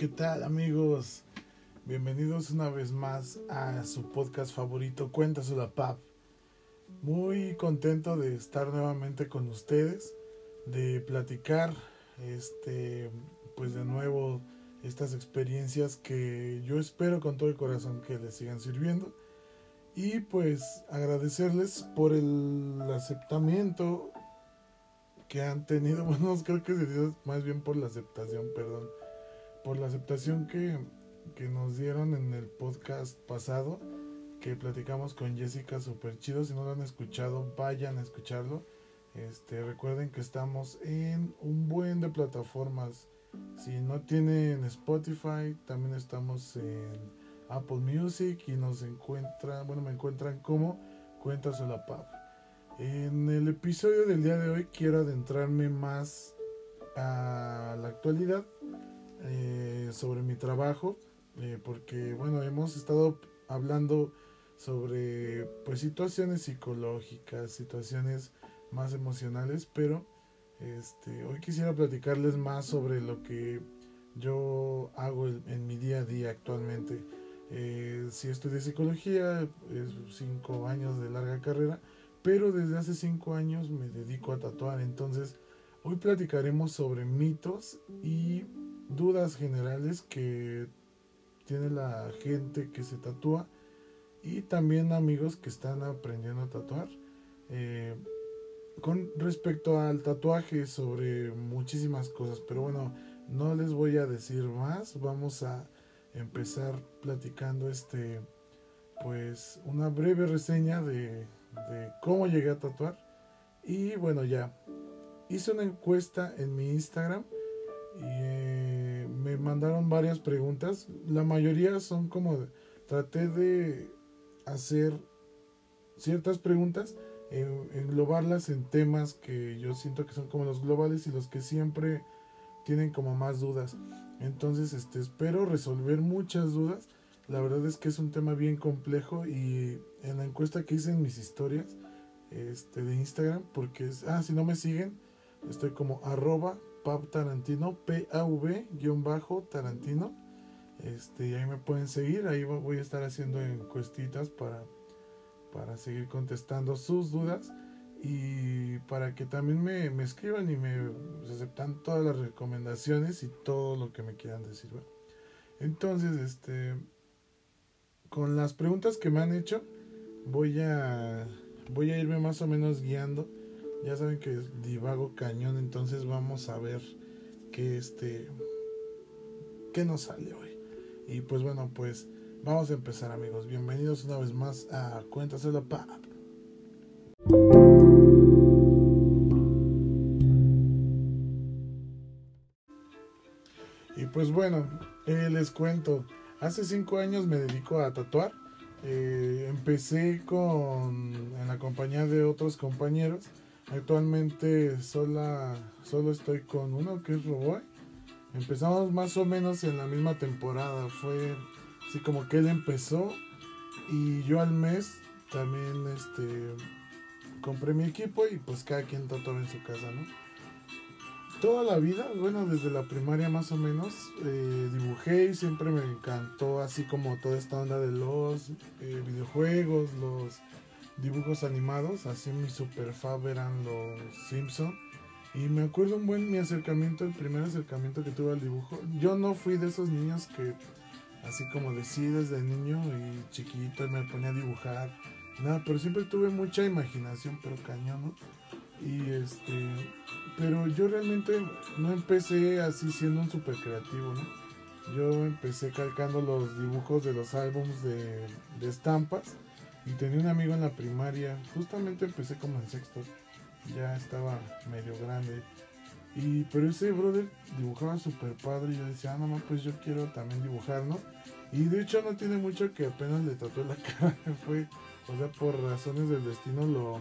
¿qué tal amigos? Bienvenidos una vez más a su podcast favorito, Cuéntasela Pap. Muy contento de estar nuevamente con ustedes, de platicar, este, pues de nuevo estas experiencias que yo espero con todo el corazón que les sigan sirviendo. Y pues agradecerles por el aceptamiento que han tenido, bueno, creo que más bien por la aceptación, perdón, por la aceptación que, que nos dieron en el podcast pasado, que platicamos con Jessica, super chido, si no lo han escuchado, vayan a escucharlo. Este, recuerden que estamos en un buen de plataformas. Si no tienen Spotify, también estamos en Apple Music y nos encuentran, bueno, me encuentran como Cuentas la Pap. En el episodio del día de hoy quiero adentrarme más a la actualidad eh, sobre mi trabajo, eh, porque bueno, hemos estado hablando sobre pues situaciones psicológicas, situaciones más emocionales, pero este, hoy quisiera platicarles más sobre lo que yo hago en, mi día a día actualmente. Eh, si estudié psicología, es cinco años de larga carrera, pero desde hace cinco años me dedico a tatuar. Entonces, hoy platicaremos sobre mitos y dudas generales que tiene la gente que se tatúa y también amigos que están aprendiendo a tatuar. Eh, con respecto al tatuaje sobre muchísimas cosas, pero bueno, no les voy a decir más, vamos a empezar platicando este pues una breve reseña de cómo llegué a tatuar. Y bueno, ya hice una encuesta en mi Instagram eh, me mandaron varias preguntas. La mayoría son como, traté de hacer ciertas preguntas, englobarlas en temas que yo siento que son como los globales y los que siempre tienen como más dudas. Entonces, este, espero resolver muchas dudas la verdad es que es un tema bien complejo y en la encuesta que hice en mis historias este, de Instagram, porque es, ah, si no me siguen, estoy como arroba P-A-V, Tarantino. Este, y ahí me pueden seguir, ahí voy a estar haciendo encuestitas para, para seguir contestando sus dudas y para que también me, me escriban y me aceptan todas las recomendaciones y todo lo que me quieran decir. Entonces, este, con las preguntas que me han hecho, voy a voy a irme más o menos guiando. Ya saben que divago cañón, entonces vamos a ver qué este qué nos sale hoy. Y pues bueno, pues vamos a empezar, amigos. Bienvenidos una vez más a Cuéntaselo Pap. Y pues bueno, eh, les cuento Hace cinco años me dedico a tatuar. Eh, empecé con en la compañía de otros compañeros. Actualmente sola, solo estoy con uno que es Roboy. Empezamos más o menos en la misma temporada. Fue así como que él empezó y yo al mes también este compré mi equipo y pues cada quien tatuaba en su casa, ¿no? toda la vida, bueno, desde la primaria más o menos, eh, dibujé y siempre me encantó así como toda esta onda de los eh, videojuegos, los dibujos animados, así mi super fab eran los Simpson. Y me acuerdo un buen mi acercamiento, el primer acercamiento que tuve al dibujo. Yo no fui de esos niños que así como de desde niño y chiquito me ponía a dibujar. Nada, pero siempre tuve mucha imaginación, pero cañón, ¿no? Y este, pero yo realmente no empecé así siendo un super creativo, ¿no? Yo empecé calcando los dibujos de los álbums de, estampas y tenía un amigo en la primaria, justamente empecé como en sexto, ya estaba medio grande. Y pero ese brother dibujaba super padre y yo decía, ah, no, no, pues yo quiero también dibujar, ¿no? Y de hecho no tiene mucho que apenas le tatué la cara, fue, o sea, por razones del destino lo,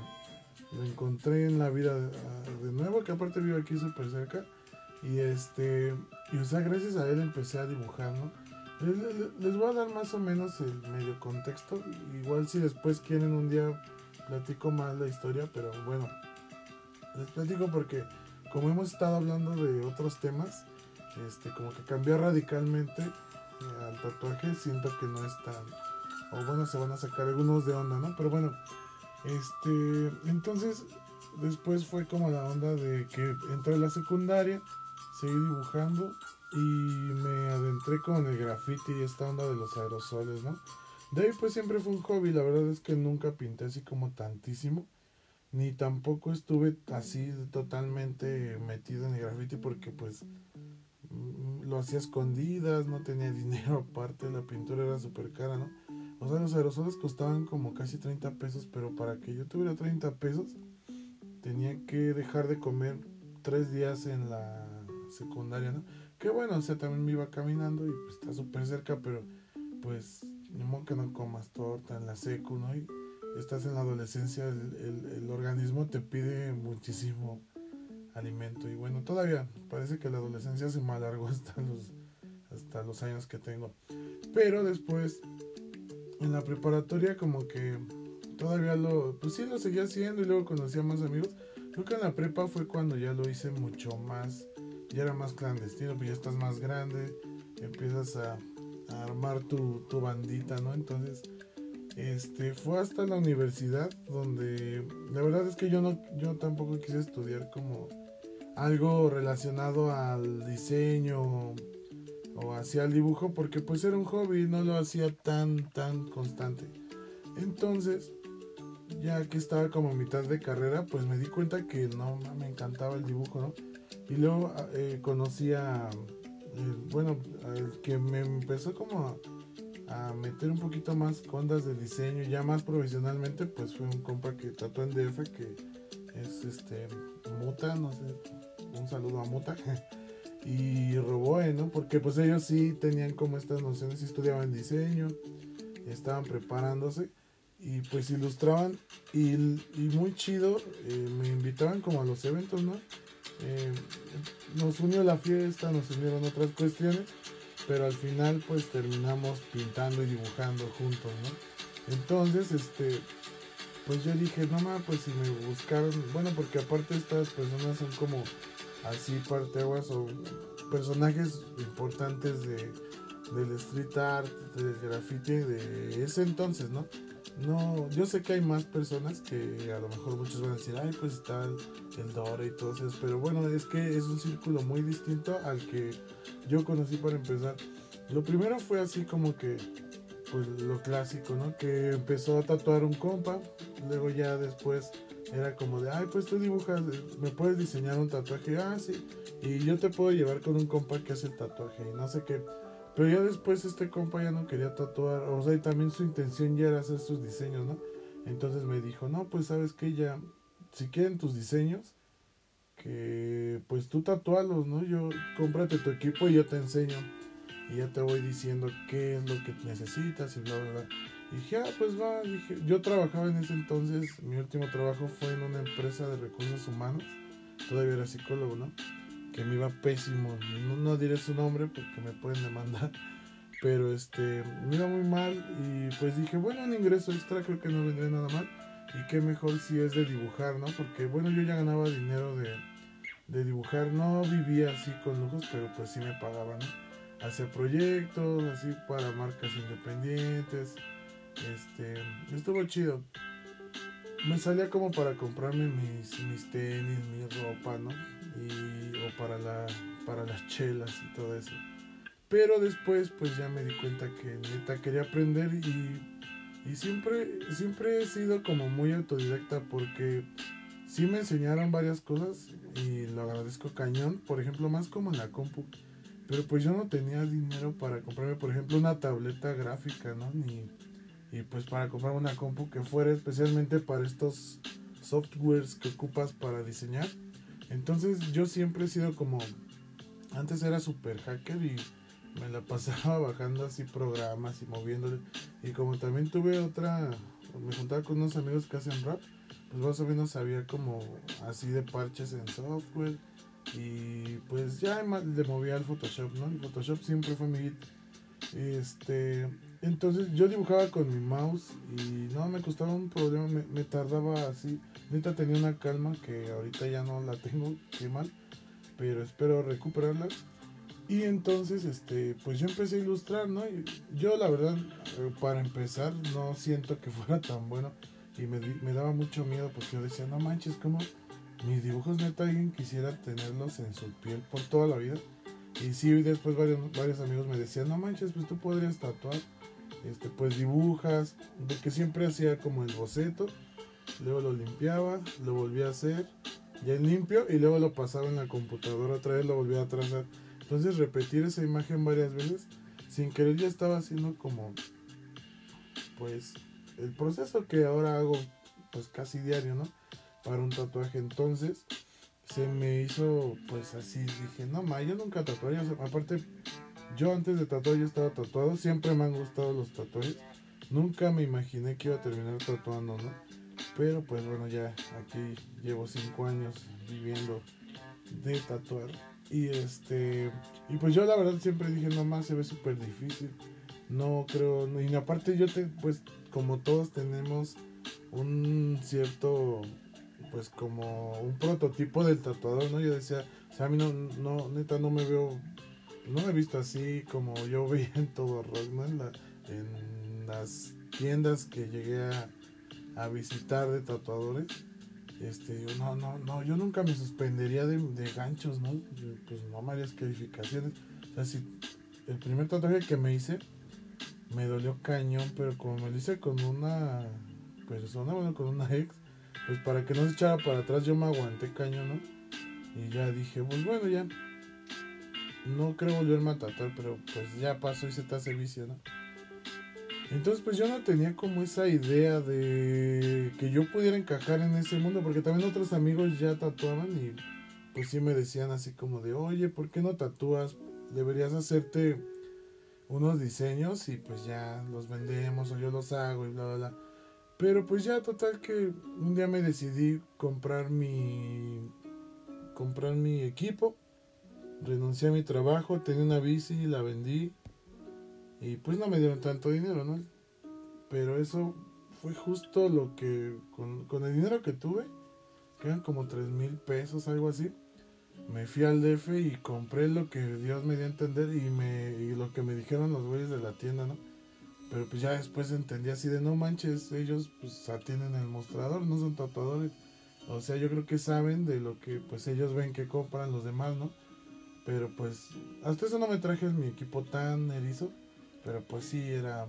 lo encontré en la vida de, nuevo, que aparte vivo aquí súper cerca. Y este, y o sea, gracias a él empecé a dibujar, ¿no? Les, voy a dar más o menos el medio contexto. Igual si después quieren un día platico más la historia, pero bueno, les platico porque como hemos estado hablando de otros temas, este, como que cambió radicalmente eh, al tatuaje, siento que no es tan, o bueno, se van a sacar algunos de onda, ¿no? Pero bueno, este, entonces después fue como la onda de que entré a la secundaria, seguí dibujando y me adentré con el graffiti y esta onda de los aerosoles, ¿no? De ahí pues siempre fue un hobby, la verdad es que nunca pinté así como tantísimo, ni tampoco estuve así totalmente metido en el graffiti porque pues mm, lo hacía escondidas, no tenía dinero aparte, la pintura era súper cara, ¿no? O sea, los aerosoles costaban como casi 30 pesos, pero para que yo tuviera 30 pesos tenía que dejar de comer tres días en la secundaria, ¿no? Que bueno, o sea, también me iba caminando y pues está súper cerca, pero pues ni modo que no comas torta en la secu, ¿no? Y estás en la adolescencia, el, el, organismo te pide muchísimo alimento. Y bueno, todavía parece que la adolescencia se me alargó hasta los, hasta los años que tengo. Pero después, en la preparatoria, como que todavía lo, pues sí lo seguía haciendo y luego conocía más amigos. Creo que en la prepa fue cuando ya lo hice mucho más, ya era más clandestino, pues ya estás más grande, empiezas a, armar tu, tu, bandita, ¿no? Entonces, este, fue hasta la universidad donde, la verdad es que yo no, yo tampoco quise estudiar como algo relacionado al diseño o hacia el dibujo porque pues era un hobby, no lo hacía tan, tan constante. Entonces, ya que estaba como mitad de carrera, pues me di cuenta que no me encantaba el dibujo, ¿no? Y luego eh, conocí a, eh, bueno, al que me empezó como a, meter un poquito más condas de diseño, ya más profesionalmente, pues fue un compa que trató en DF, que es este, Muta, no sé, un saludo a Muta. y Roboe, ¿no? Porque pues ellos sí tenían como estas nociones, estudiaban diseño, estaban preparándose y pues ilustraban y, y muy chido, eh, me invitaban como a los eventos, ¿no? Eh, nos unió la fiesta, nos unieron otras cuestiones, pero al final pues terminamos pintando y dibujando juntos, ¿no? Entonces, este, pues yo dije, no más, pues si me buscaron, bueno, porque aparte estas personas son como así parteaguas o personajes importantes de, del street art, del graffiti de ese entonces, ¿no? No, yo sé que hay más personas que a lo mejor muchos van a decir, ay, pues está el, Dora y todo eso, pero bueno, es que es un círculo muy distinto al que yo conocí para empezar. Lo primero fue así como que, pues lo clásico, ¿no? Que empezó a tatuar un compa, luego ya después era como de, ay, pues tú dibujas, me puedes diseñar un tatuaje, ah, sí, y yo te puedo llevar con un compa que hace el tatuaje y no sé qué. Pero ya después este compa ya no quería tatuar, o sea, y también su intención ya era hacer sus diseños, ¿no? Entonces me dijo, no, pues sabes que ya, si quieren tus diseños, que pues tú tatualos, ¿no? Yo cómprate tu equipo y yo te enseño. Y ya te voy diciendo qué es lo que necesitas y bla, bla, bla. Y dije, ah, pues va, dije, yo trabajaba en ese entonces, mi último trabajo fue en una empresa de recursos humanos, todavía era psicólogo, ¿no? Que me iba pésimo. No, diré su nombre porque me pueden demandar. Pero este, me iba muy mal y pues dije, bueno, un ingreso extra creo que no vendría nada mal. Y qué mejor si es de dibujar, ¿no? Porque bueno, yo ya ganaba dinero de, de dibujar. No vivía así con lujos, pero pues sí me pagaban, ¿no? Hacía proyectos, así para marcas independientes. Este, estuvo chido. Me salía como para comprarme mis, mis tenis, mi ropa, ¿no? O para, la, para las chelas y todo eso. Pero después pues ya me di cuenta que neta quería aprender y, y siempre, siempre he sido como muy autodidacta porque sí me enseñaron varias cosas y lo agradezco cañón, por ejemplo más como en la compu. Pero pues yo no tenía dinero para comprarme, por ejemplo, una tableta gráfica, ¿no? Ni, y pues para comprar una compu que fuera especialmente para estos softwares que ocupas para diseñar. Entonces yo siempre he sido como, antes era super hacker y me la pasaba bajando así programas y moviéndole. Y como también tuve otra, me juntaba con unos amigos que hacen rap, pues más o menos sabía como así de parches en software. Y pues ya le movía al Photoshop, ¿no? El Photoshop siempre fue mi hit. Este, entonces yo dibujaba con mi mouse y no me costaba un problema, me, tardaba así. Neta tenía una calma que ahorita ya no la tengo, qué mal, pero espero recuperarla. Y entonces, este, pues yo empecé a ilustrar, ¿no? Yo la verdad, eh, para empezar, no siento que fuera tan bueno. Y me, me daba mucho miedo porque yo decía, no manches, como mis dibujos neta alguien quisiera tenerlos en su piel por toda la vida. Y sí, después varios, varios amigos me decían, no manches, pues tú podrías tatuar. Este, pues dibujas, porque siempre hacía como el boceto, luego lo limpiaba, lo volvía a hacer, ya limpio, y luego lo pasaba en la computadora otra vez, lo volvía a trazar. Entonces repetir esa imagen varias veces, sin querer ya estaba haciendo como, pues, el proceso que ahora hago, pues casi diario, ¿no? Para un tatuaje. Entonces, se me hizo, pues así, dije, no, ma, yo nunca tatuaría. aparte, yo antes de tatuar yo estaba tatuado, siempre me han gustado los tatuajes. Nunca me imaginé que iba a terminar tatuando, ¿no? Pero pues bueno, ya aquí llevo cinco años viviendo de tatuar. Y este, y pues yo la verdad siempre dije, no más se ve súper difícil. No creo, y aparte yo te, pues como todos tenemos un cierto, pues como un prototipo del tatuador, ¿no? Yo decía, o sea, a mí no, no, neta no me veo, no he visto así como yo veía en todo rock, ¿no? En, las tiendas que llegué a, visitar de tatuadores este, no, no, no, yo nunca me suspendería de, ganchos, ¿no? Pues no me calificaciones. O sea, si el primer tatuaje que me hice me dolió cañón, pero como me lo hice con una persona, bueno, con una ex, pues para que no se echara para atrás yo me aguanté cañón, ¿no? Y ya dije, pues bueno, ya no creo volverme a tatuar, pero pues ya pasó y se te hace vicio, ¿no? Entonces pues yo no tenía como esa idea de que yo pudiera encajar en ese mundo, porque también otros amigos ya tatuaban y pues sí me decían así como de, oye, ¿por qué no tatúas? Deberías hacerte unos diseños y pues ya los vendemos o yo los hago y bla, bla, bla. Pero pues ya total que un día me decidí comprar mi comprar mi equipo, renuncié a mi trabajo, tenía una bici, la vendí y pues no me dieron tanto dinero, ¿no? Pero eso fue justo lo que, con, el dinero que tuve, que eran como 3 mil pesos, algo así, me fui al DF y compré lo que Dios me dio a entender y, me, y lo que me dijeron los güeyes de la tienda, ¿no? Pero pues ya después entendí así de no manches, ellos pues atienden el mostrador, no son tatuadores. O sea, yo creo que saben de lo que pues ellos ven que compran los demás, ¿no? Pero pues hasta eso no me traje mi equipo tan erizo. Pero pues sí, era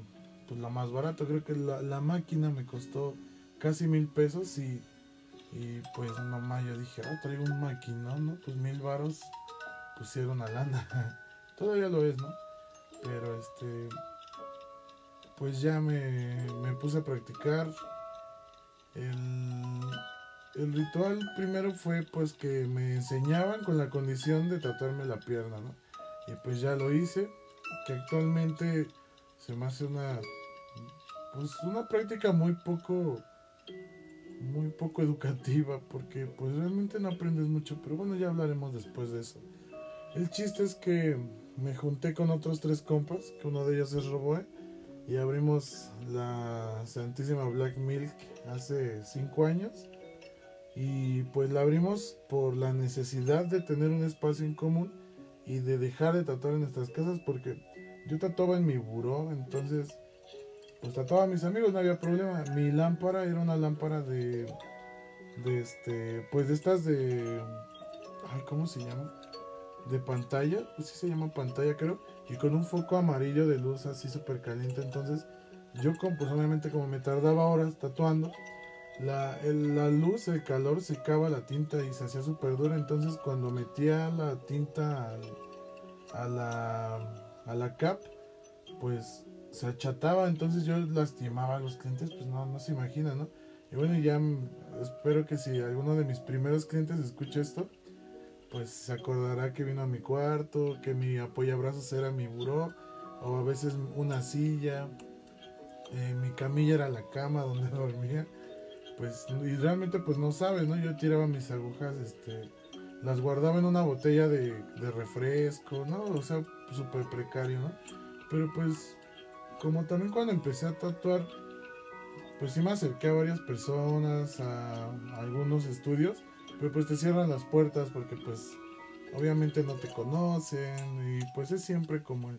pues lo más barato. Creo que la, máquina me costó casi mil pesos y, y pues nomás yo dije, ah, traigo un maquinón, ¿no? Pues mil varos pusieron una lana. Todavía lo es, ¿no? Pero este, pues ya me, me puse a practicar. El, el ritual primero fue pues que me enseñaban con la condición de tatuarme la pierna, ¿no? Y pues ya lo hice que actualmente se me hace una pues una práctica muy poco muy poco educativa porque pues realmente no aprendes mucho pero bueno ya hablaremos después de eso el chiste es que me junté con otros tres compas que uno de ellos es Roboe y abrimos la Santísima Black Milk hace cinco años y pues la abrimos por la necesidad de tener un espacio en común y de dejar de tatuar en nuestras casas porque yo tatuaba en mi buró, entonces pues tatuaba a mis amigos, no había problema. Mi lámpara era una lámpara de de este, pues de estas de ay, ¿cómo se llama? De pantalla, pues sí se llama pantalla, creo, y con un foco amarillo de luz así súper caliente, entonces yo como como me tardaba horas tatuando, la, la luz, el calor secaba la tinta y se hacía súper dura. Entonces cuando metía la tinta a la, a la cap, pues se achataba. Entonces yo lastimaba a los clientes, pues no, no se imagina, ¿no? Y bueno, ya espero que si alguno de mis primeros clientes escucha esto, pues se acordará que vino a mi cuarto, que mi apoyabrazos era mi buró, o a veces una silla, eh, mi camilla era la cama donde dormía pues, y realmente pues no sabes, ¿no? Yo tiraba mis agujas, este, las guardaba en una botella de, refresco, ¿no? O sea, súper precario, ¿no? Pero pues, como también cuando empecé a tatuar, pues sí me acerqué a varias personas, a, algunos estudios, pero pues te cierran las puertas porque pues obviamente no te conocen y pues es siempre como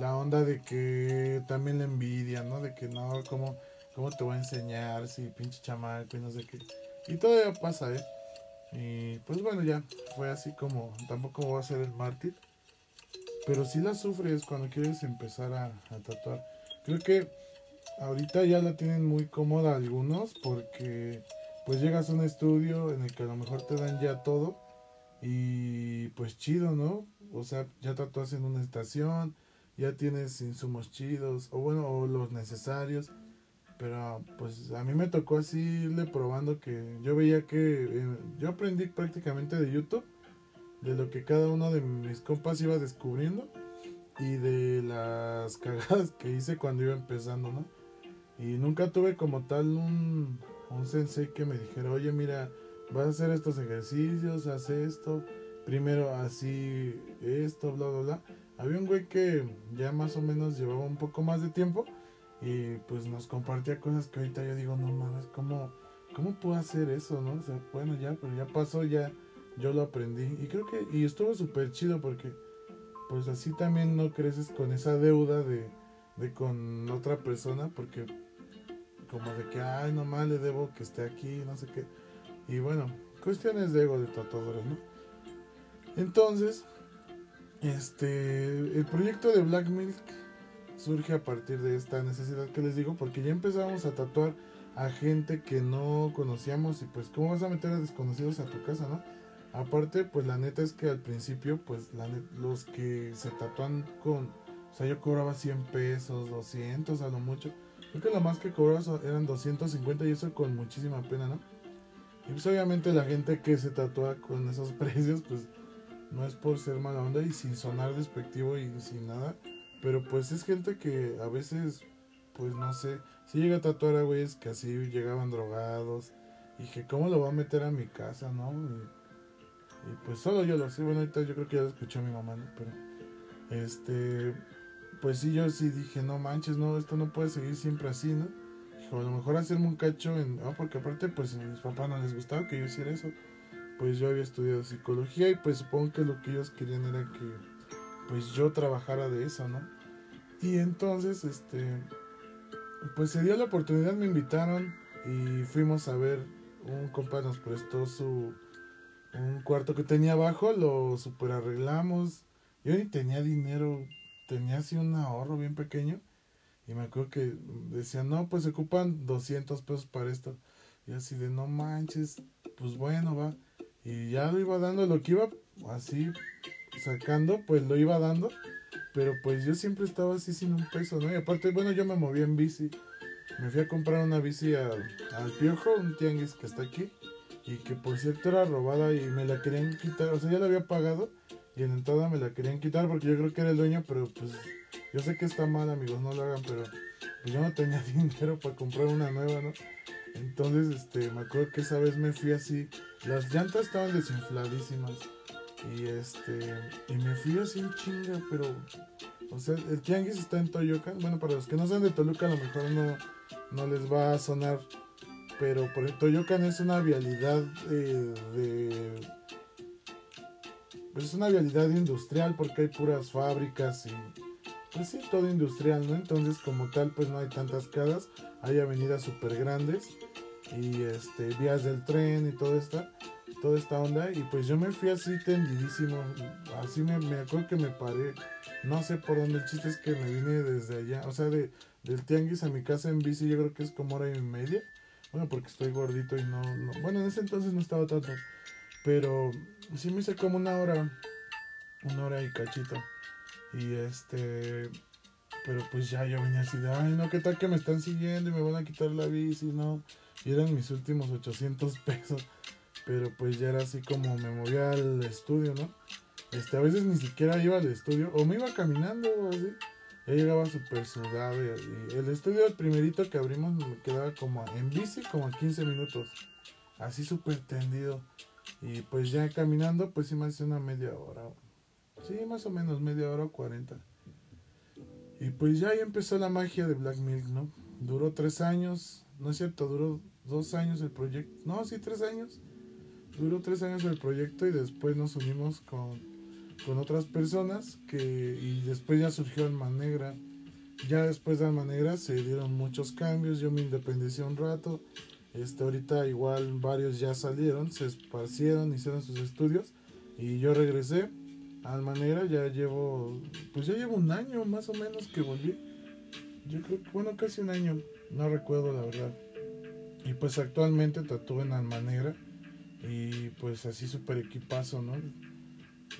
la onda de que también la envidia, ¿no? De que no, ¿cómo, cómo te voy a enseñar si pinche chamaco y no sé qué. Y todavía pasa, ¿eh? Y pues bueno, ya fue así como, tampoco voy a ser el mártir. Pero si la sufres cuando quieres empezar a, a tatuar. Creo que ahorita ya la tienen muy cómoda algunos porque pues llegas a un estudio en el que a lo mejor te dan ya todo y pues chido, ¿no? O sea, ya tatuas en una estación, ya tienes insumos chidos o bueno, o los necesarios pero pues a mí me tocó así irle probando que yo veía que eh, yo aprendí prácticamente de YouTube, de lo que cada uno de mis compas iba descubriendo y de las cagadas que hice cuando iba empezando, ¿no? Y nunca tuve como tal un, un sensei que me dijera, oye, mira, vas a hacer estos ejercicios, haz esto, primero así, esto, bla, bla, bla. Había un güey que ya más o menos llevaba un poco más de tiempo y pues nos compartía cosas que ahorita yo digo, no mames, ¿cómo, ¿cómo puedo hacer eso, no? O sea, bueno, ya, pero ya pasó, ya yo lo aprendí. Y creo que, y estuvo súper chido porque pues así también no creces con esa deuda de, con otra persona porque como de que, ay, nomás le debo que esté aquí, no sé qué. Y bueno, cuestiones de ego de tatuadores, ¿no? Entonces, este, el proyecto de Black Milk surge a partir de esta necesidad que les digo, porque ya empezamos a tatuar a gente que no conocíamos y pues cómo vas a meter a desconocidos a tu casa, ¿no? Aparte, pues la neta es que al principio, pues la los que se tatúan con, o sea, yo cobraba 100 pesos, 200 a lo mucho. Creo que lo más que cobraba eran 250 y eso con muchísima pena, ¿no? Y pues obviamente la gente que se tatúa con esos precios, pues no es por ser mala onda y sin sonar despectivo y sin nada, pero pues es gente que a veces, pues no sé, si llega a tatuar a güeyes que así llegaban drogados. Y dije, ¿cómo lo voy a meter a mi casa, no? Y, pues solo yo lo sé. Bueno, ahorita yo creo que ya lo escuchó mi mamá, ¿no? Pero, este, pues sí, yo sí dije, no manches, no, esto no puede seguir siempre así, ¿no? Dijo, a lo mejor hacerme un cacho en. Ah, porque aparte, pues a mis papás no les gustaba que yo hiciera eso. Pues yo había estudiado psicología y pues supongo que lo que ellos querían era que pues yo trabajara de eso, ¿no? Y entonces, este, pues se dio la oportunidad, me invitaron y fuimos a ver, un compa nos prestó su, un cuarto que tenía abajo, lo super arreglamos, yo ni tenía dinero, tenía así un ahorro bien pequeño, y me acuerdo que decían, no, pues se ocupan 200 pesos para esto, y así de, no manches, pues bueno, va, y ya lo iba dando, lo que iba así sacando, pues lo iba dando. Pero pues yo siempre estaba así sin un peso, ¿no? Y aparte, bueno, yo me movía en bici. Me fui a comprar una bici al, Piojo, un tianguis que está aquí. Y que por cierto era robada y me la querían quitar. O sea, ya la había pagado y en entrada me la querían quitar porque yo creo que era el dueño, pero pues yo sé que está mal, amigos, no lo hagan, pero pues yo no tenía dinero para comprar una nueva, ¿no? Entonces, este, me acuerdo que esa vez me fui así. Las llantas estaban desinfladísimas. Y este, y me fui así chinga, pero, o sea, el tianguis está en Toyoka. Bueno, para los que no sean de Toluca, a lo mejor no, no les va a sonar, pero por Toyocan es una vialidad eh, de. Pues es una vialidad industrial porque hay puras fábricas y. Pues sí, todo industrial, ¿no? Entonces, como tal, pues no hay tantas casas. Hay avenidas súper grandes y este, vías del tren y todo esto toda esta onda y pues yo me fui así tendidísimo, así me, me acuerdo que me paré, no sé por dónde, el chiste es que me vine desde allá, o sea, de, del tianguis a mi casa en bici yo creo que es como hora y media, bueno, porque estoy gordito y no, no bueno, en ese entonces no estaba tanto, pero sí me hice como una hora, una hora y cachito, y este, pero pues ya yo venía así de, ay no, qué tal que me están siguiendo y me van a quitar la bici, no, y eran mis últimos 800 pesos pero pues ya era así como me movía al estudio, ¿no? Este, a veces ni siquiera iba al estudio, o me iba caminando, o así. Ya llegaba súper sudado. Y, el estudio, el primerito que abrimos, me quedaba como en bici, como a 15 minutos. Así súper tendido. Y pues ya caminando, pues sí me hace una media hora. Sí, más o menos media hora o 40. Y pues ya ahí empezó la magia de Black Milk, ¿no? Duró tres años, no es cierto, duró dos años el proyecto. No, sí, tres años. Duró tres años el proyecto y después nos unimos con, con otras personas que, y después ya surgió Alma Negra. Ya después de Alma Negra se dieron muchos cambios, yo me independicé un rato. Este, ahorita igual varios ya salieron, se esparcieron, hicieron sus estudios y yo regresé a Alma Negra, ya llevo, pues ya llevo un año más o menos que volví. Yo creo bueno, casi un año, no recuerdo la verdad. Y pues actualmente tatúo en Alma Negra y pues así súper equipazo, ¿no?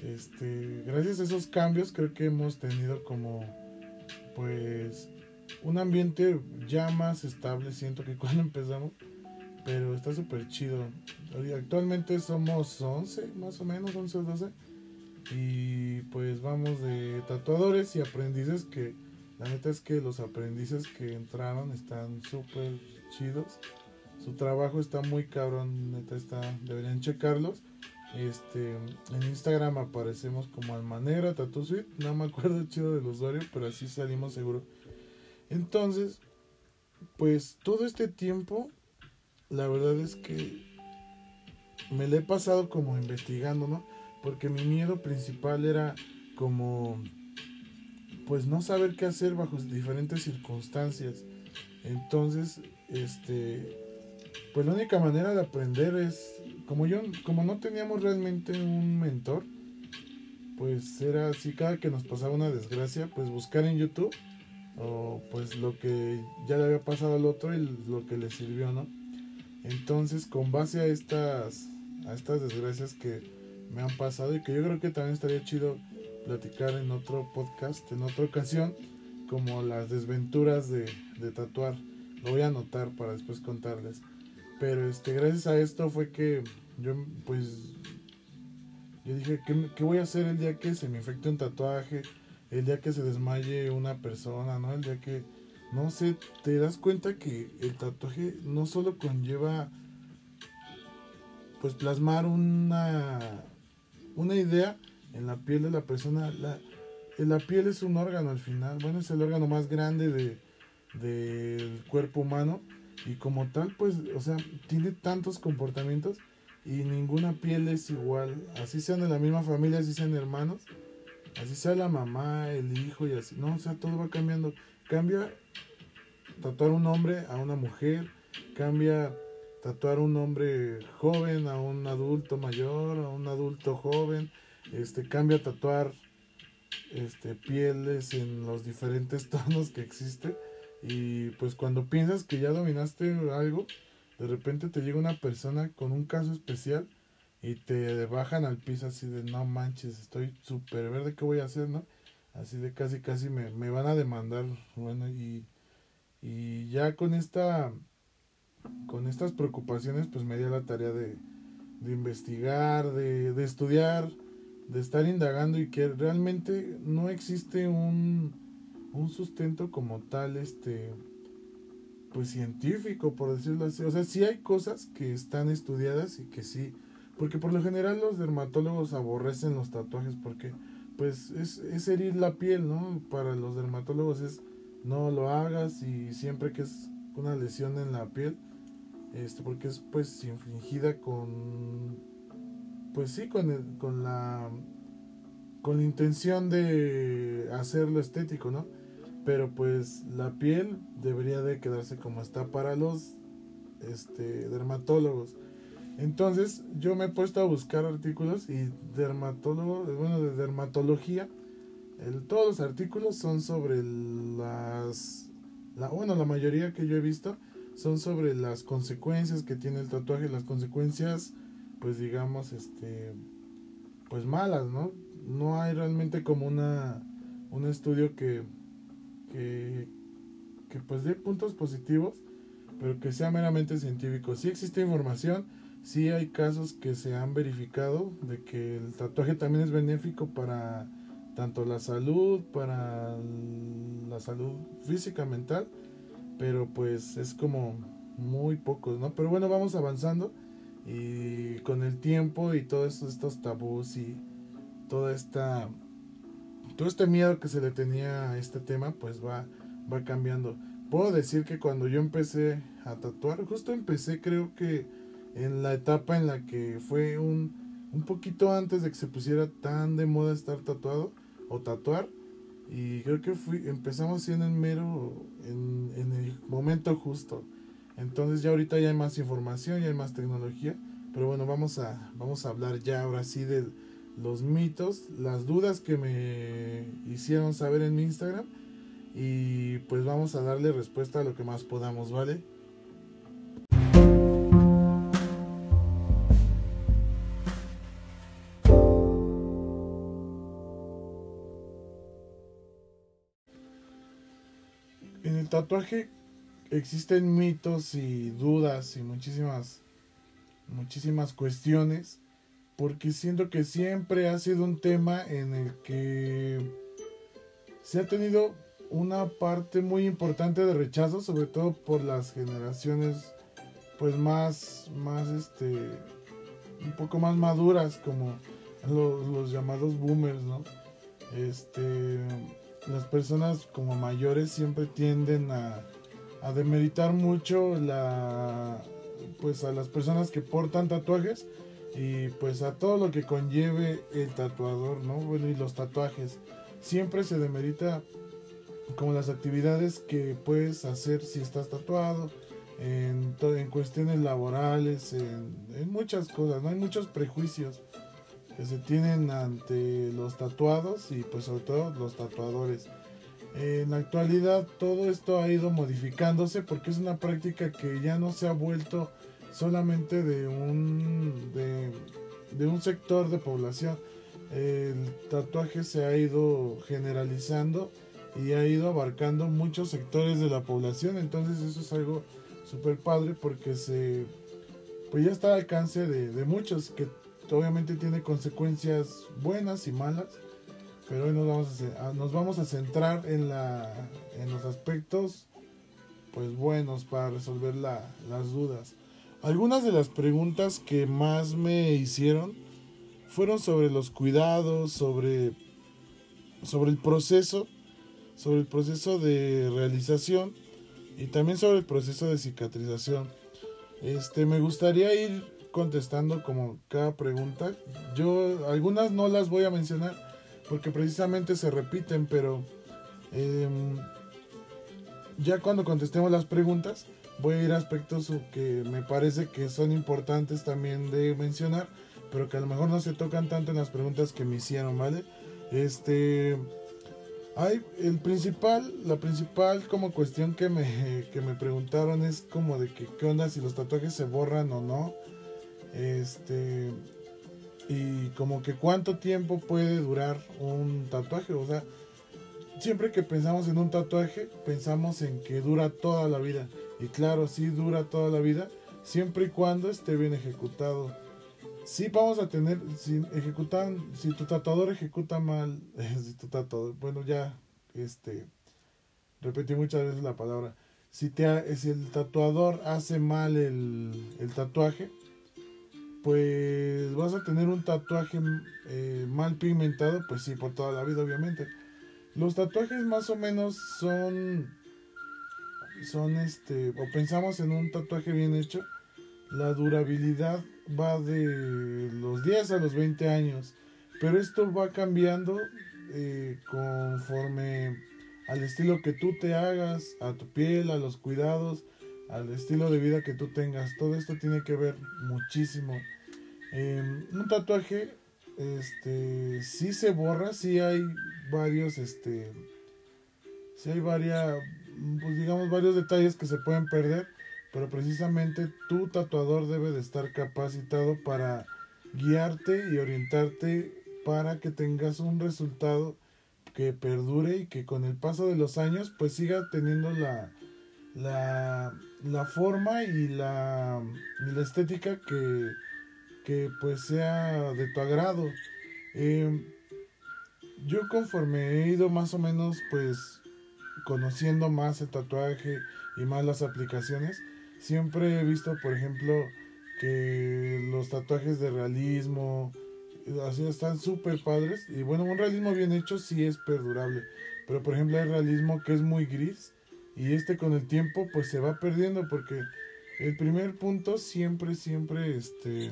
Este, gracias a esos cambios creo que hemos tenido como pues un ambiente ya más estable, siento que cuando empezamos, pero está súper chido. Actualmente somos 11, más o menos, 11 o 12. Y pues vamos de tatuadores y aprendices que la neta es que los aprendices que entraron están súper chidos. Su trabajo está muy cabrón, neta está, deberían checarlos. Este, en Instagram aparecemos como Almanera Tattoo Suite, no me acuerdo chido del usuario, pero así salimos seguro. Entonces, pues todo este tiempo, la verdad es que me le he pasado como investigando, ¿no? Porque mi miedo principal era como, pues no saber qué hacer bajo diferentes circunstancias. Entonces, este, pues la única manera de aprender es, como yo, como no teníamos realmente un mentor, pues era así, cada que nos pasaba una desgracia, pues buscar en YouTube o pues lo que ya le había pasado al otro y lo que le sirvió, ¿no? Entonces, con base a estas, a estas desgracias que me han pasado y que yo creo que también estaría chido platicar en otro podcast, en otra ocasión, como las desventuras de, de tatuar. Lo voy a anotar para después contarles. Pero este, gracias a esto fue que yo, pues, yo dije, ¿qué, ¿qué, voy a hacer el día que se me infecte un tatuaje? El día que se desmaye una persona, ¿no? El día que, no sé, te das cuenta que el tatuaje no solo conlleva, pues, plasmar una, una idea en la piel de la persona. La, la piel es un órgano al final, bueno, es el órgano más grande de, del cuerpo humano y como tal, pues, o sea, tiene tantos comportamientos y ninguna piel es igual. Así sean de la misma familia, así sean hermanos, así sea la mamá, el hijo y así. No, o sea, todo va cambiando. Cambia tatuar un hombre a una mujer, cambia tatuar un hombre joven a un adulto mayor, a un adulto joven, este cambia tatuar este pieles en los diferentes tonos que existen y pues cuando piensas que ya dominaste algo, de repente te llega una persona con un caso especial y te bajan al piso así de no manches, estoy súper verde, ¿qué voy a hacer, no? Así de casi casi me, me van a demandar, bueno, y, y ya con esta con estas preocupaciones pues me dio la tarea de, de investigar, de, de estudiar, de estar indagando y que realmente no existe un un sustento como tal, este, pues científico, por decirlo así. O sea, sí hay cosas que están estudiadas y que sí, porque por lo general los dermatólogos aborrecen los tatuajes porque, pues, es, es herir la piel, ¿no? Para los dermatólogos es no lo hagas y siempre que es una lesión en la piel, este, porque es pues infligida con, pues sí, con, el, con la con la intención de hacerlo estético, ¿no? Pero pues la piel debería de quedarse como está para los este, dermatólogos. Entonces yo me he puesto a buscar artículos y dermatólogos, bueno, de dermatología. El, todos los artículos son sobre las, la, bueno, la mayoría que yo he visto son sobre las consecuencias que tiene el tatuaje, las consecuencias, pues digamos, este, pues malas, ¿no? No hay realmente como una, un estudio que que, que pues dé puntos positivos, pero que sea meramente científico. Si existe información, si hay casos que se han verificado de que el tatuaje también es benéfico para tanto la salud, para la salud física, mental, pero pues es como muy pocos, ¿no? Pero bueno, vamos avanzando y con el tiempo y todos estos tabús y toda esta todo este miedo que se le tenía a este tema, pues va, va cambiando. Puedo decir que cuando yo empecé a tatuar, justo empecé creo que en la etapa en la que fue un, un poquito antes de que se pusiera tan de moda estar tatuado o tatuar. Y creo que fui, empezamos siendo en mero, en, en el momento justo. Entonces ya ahorita ya hay más información, ya hay más tecnología. Pero bueno, vamos a, vamos a hablar ya ahora sí de los mitos, las dudas que me hicieron saber en mi Instagram. Y pues vamos a darle respuesta a lo que más podamos, ¿vale? En el tatuaje existen mitos y dudas y muchísimas muchísimas cuestiones porque siento que siempre ha sido un tema en el que se ha tenido una parte muy importante de rechazo, sobre todo por las generaciones pues más más este un poco más maduras como los, llamados boomers, ¿no? Este las personas como mayores siempre tienden a, a demeritar mucho la pues a las personas que portan tatuajes y pues a todo lo que conlleve el tatuador, ¿no? Bueno, y los tatuajes. Siempre se demerita como las actividades que puedes hacer si estás tatuado, en, en cuestiones laborales, en, en muchas cosas, ¿no? Hay muchos prejuicios que se tienen ante los tatuados y pues sobre todo los tatuadores. En la actualidad todo esto ha ido modificándose porque es una práctica que ya no se ha vuelto solamente de un, de, un sector de población. El tatuaje se ha ido generalizando y ha ido abarcando muchos sectores de la población. Entonces eso es algo súper padre porque se pues ya está al alcance de, de muchos que obviamente tiene consecuencias buenas y malas pero hoy nos vamos a, nos vamos a centrar en, la, en los aspectos pues buenos para resolver la, las dudas. Algunas de las preguntas que más me hicieron fueron sobre los cuidados, sobre, sobre el proceso, sobre el proceso de realización y también sobre el proceso de cicatrización. Este, me gustaría ir contestando como cada pregunta. Yo algunas no las voy a mencionar porque precisamente se repiten, pero em, ya cuando contestemos las preguntas voy a ir a aspectos que me parece que son importantes también de mencionar, pero que a lo mejor no se tocan tanto en las preguntas que me hicieron, ¿vale? Este hay el principal, la principal como cuestión que me, que me preguntaron es como de que qué onda si los tatuajes se borran o no. Este, y como que cuánto tiempo puede durar un tatuaje. O sea, siempre que pensamos en un tatuaje, pensamos en que dura toda la vida. Y claro, sí dura toda la vida, siempre y cuando esté bien ejecutado. Sí vamos a tener, si si tu tatuador ejecuta mal, bueno ya, este, repetí muchas veces la palabra. Si, te, si el tatuador hace mal el, el tatuaje, pues vas a tener un tatuaje eh, mal pigmentado, pues sí, por toda la vida, obviamente. Los tatuajes más o menos son, son este, o pensamos en un tatuaje bien hecho, la durabilidad va de los 10 a los 20 años, pero esto va cambiando eh, conforme al estilo que tú te hagas, a tu piel, a los cuidados, al estilo de vida que tú tengas. Todo esto tiene que ver muchísimo Em, un tatuaje, este, sí se borra, sí hay varios, este, sí hay varias, pues digamos, varios detalles que se pueden perder, pero precisamente tu tatuador debe de estar capacitado para guiarte y orientarte para que tengas un resultado que perdure y que con el paso de los años pues siga teniendo la, la, la forma y la, y la estética que, que pues sea de tu agrado. Em, yo conforme he ido más o menos pues conociendo más el tatuaje y más las aplicaciones, siempre he visto por ejemplo que los tatuajes de realismo así están súper padres. Y bueno un realismo bien hecho sí es perdurable. Pero por ejemplo hay realismo que es muy gris y este con el tiempo pues se va perdiendo porque el primer punto siempre, siempre, este,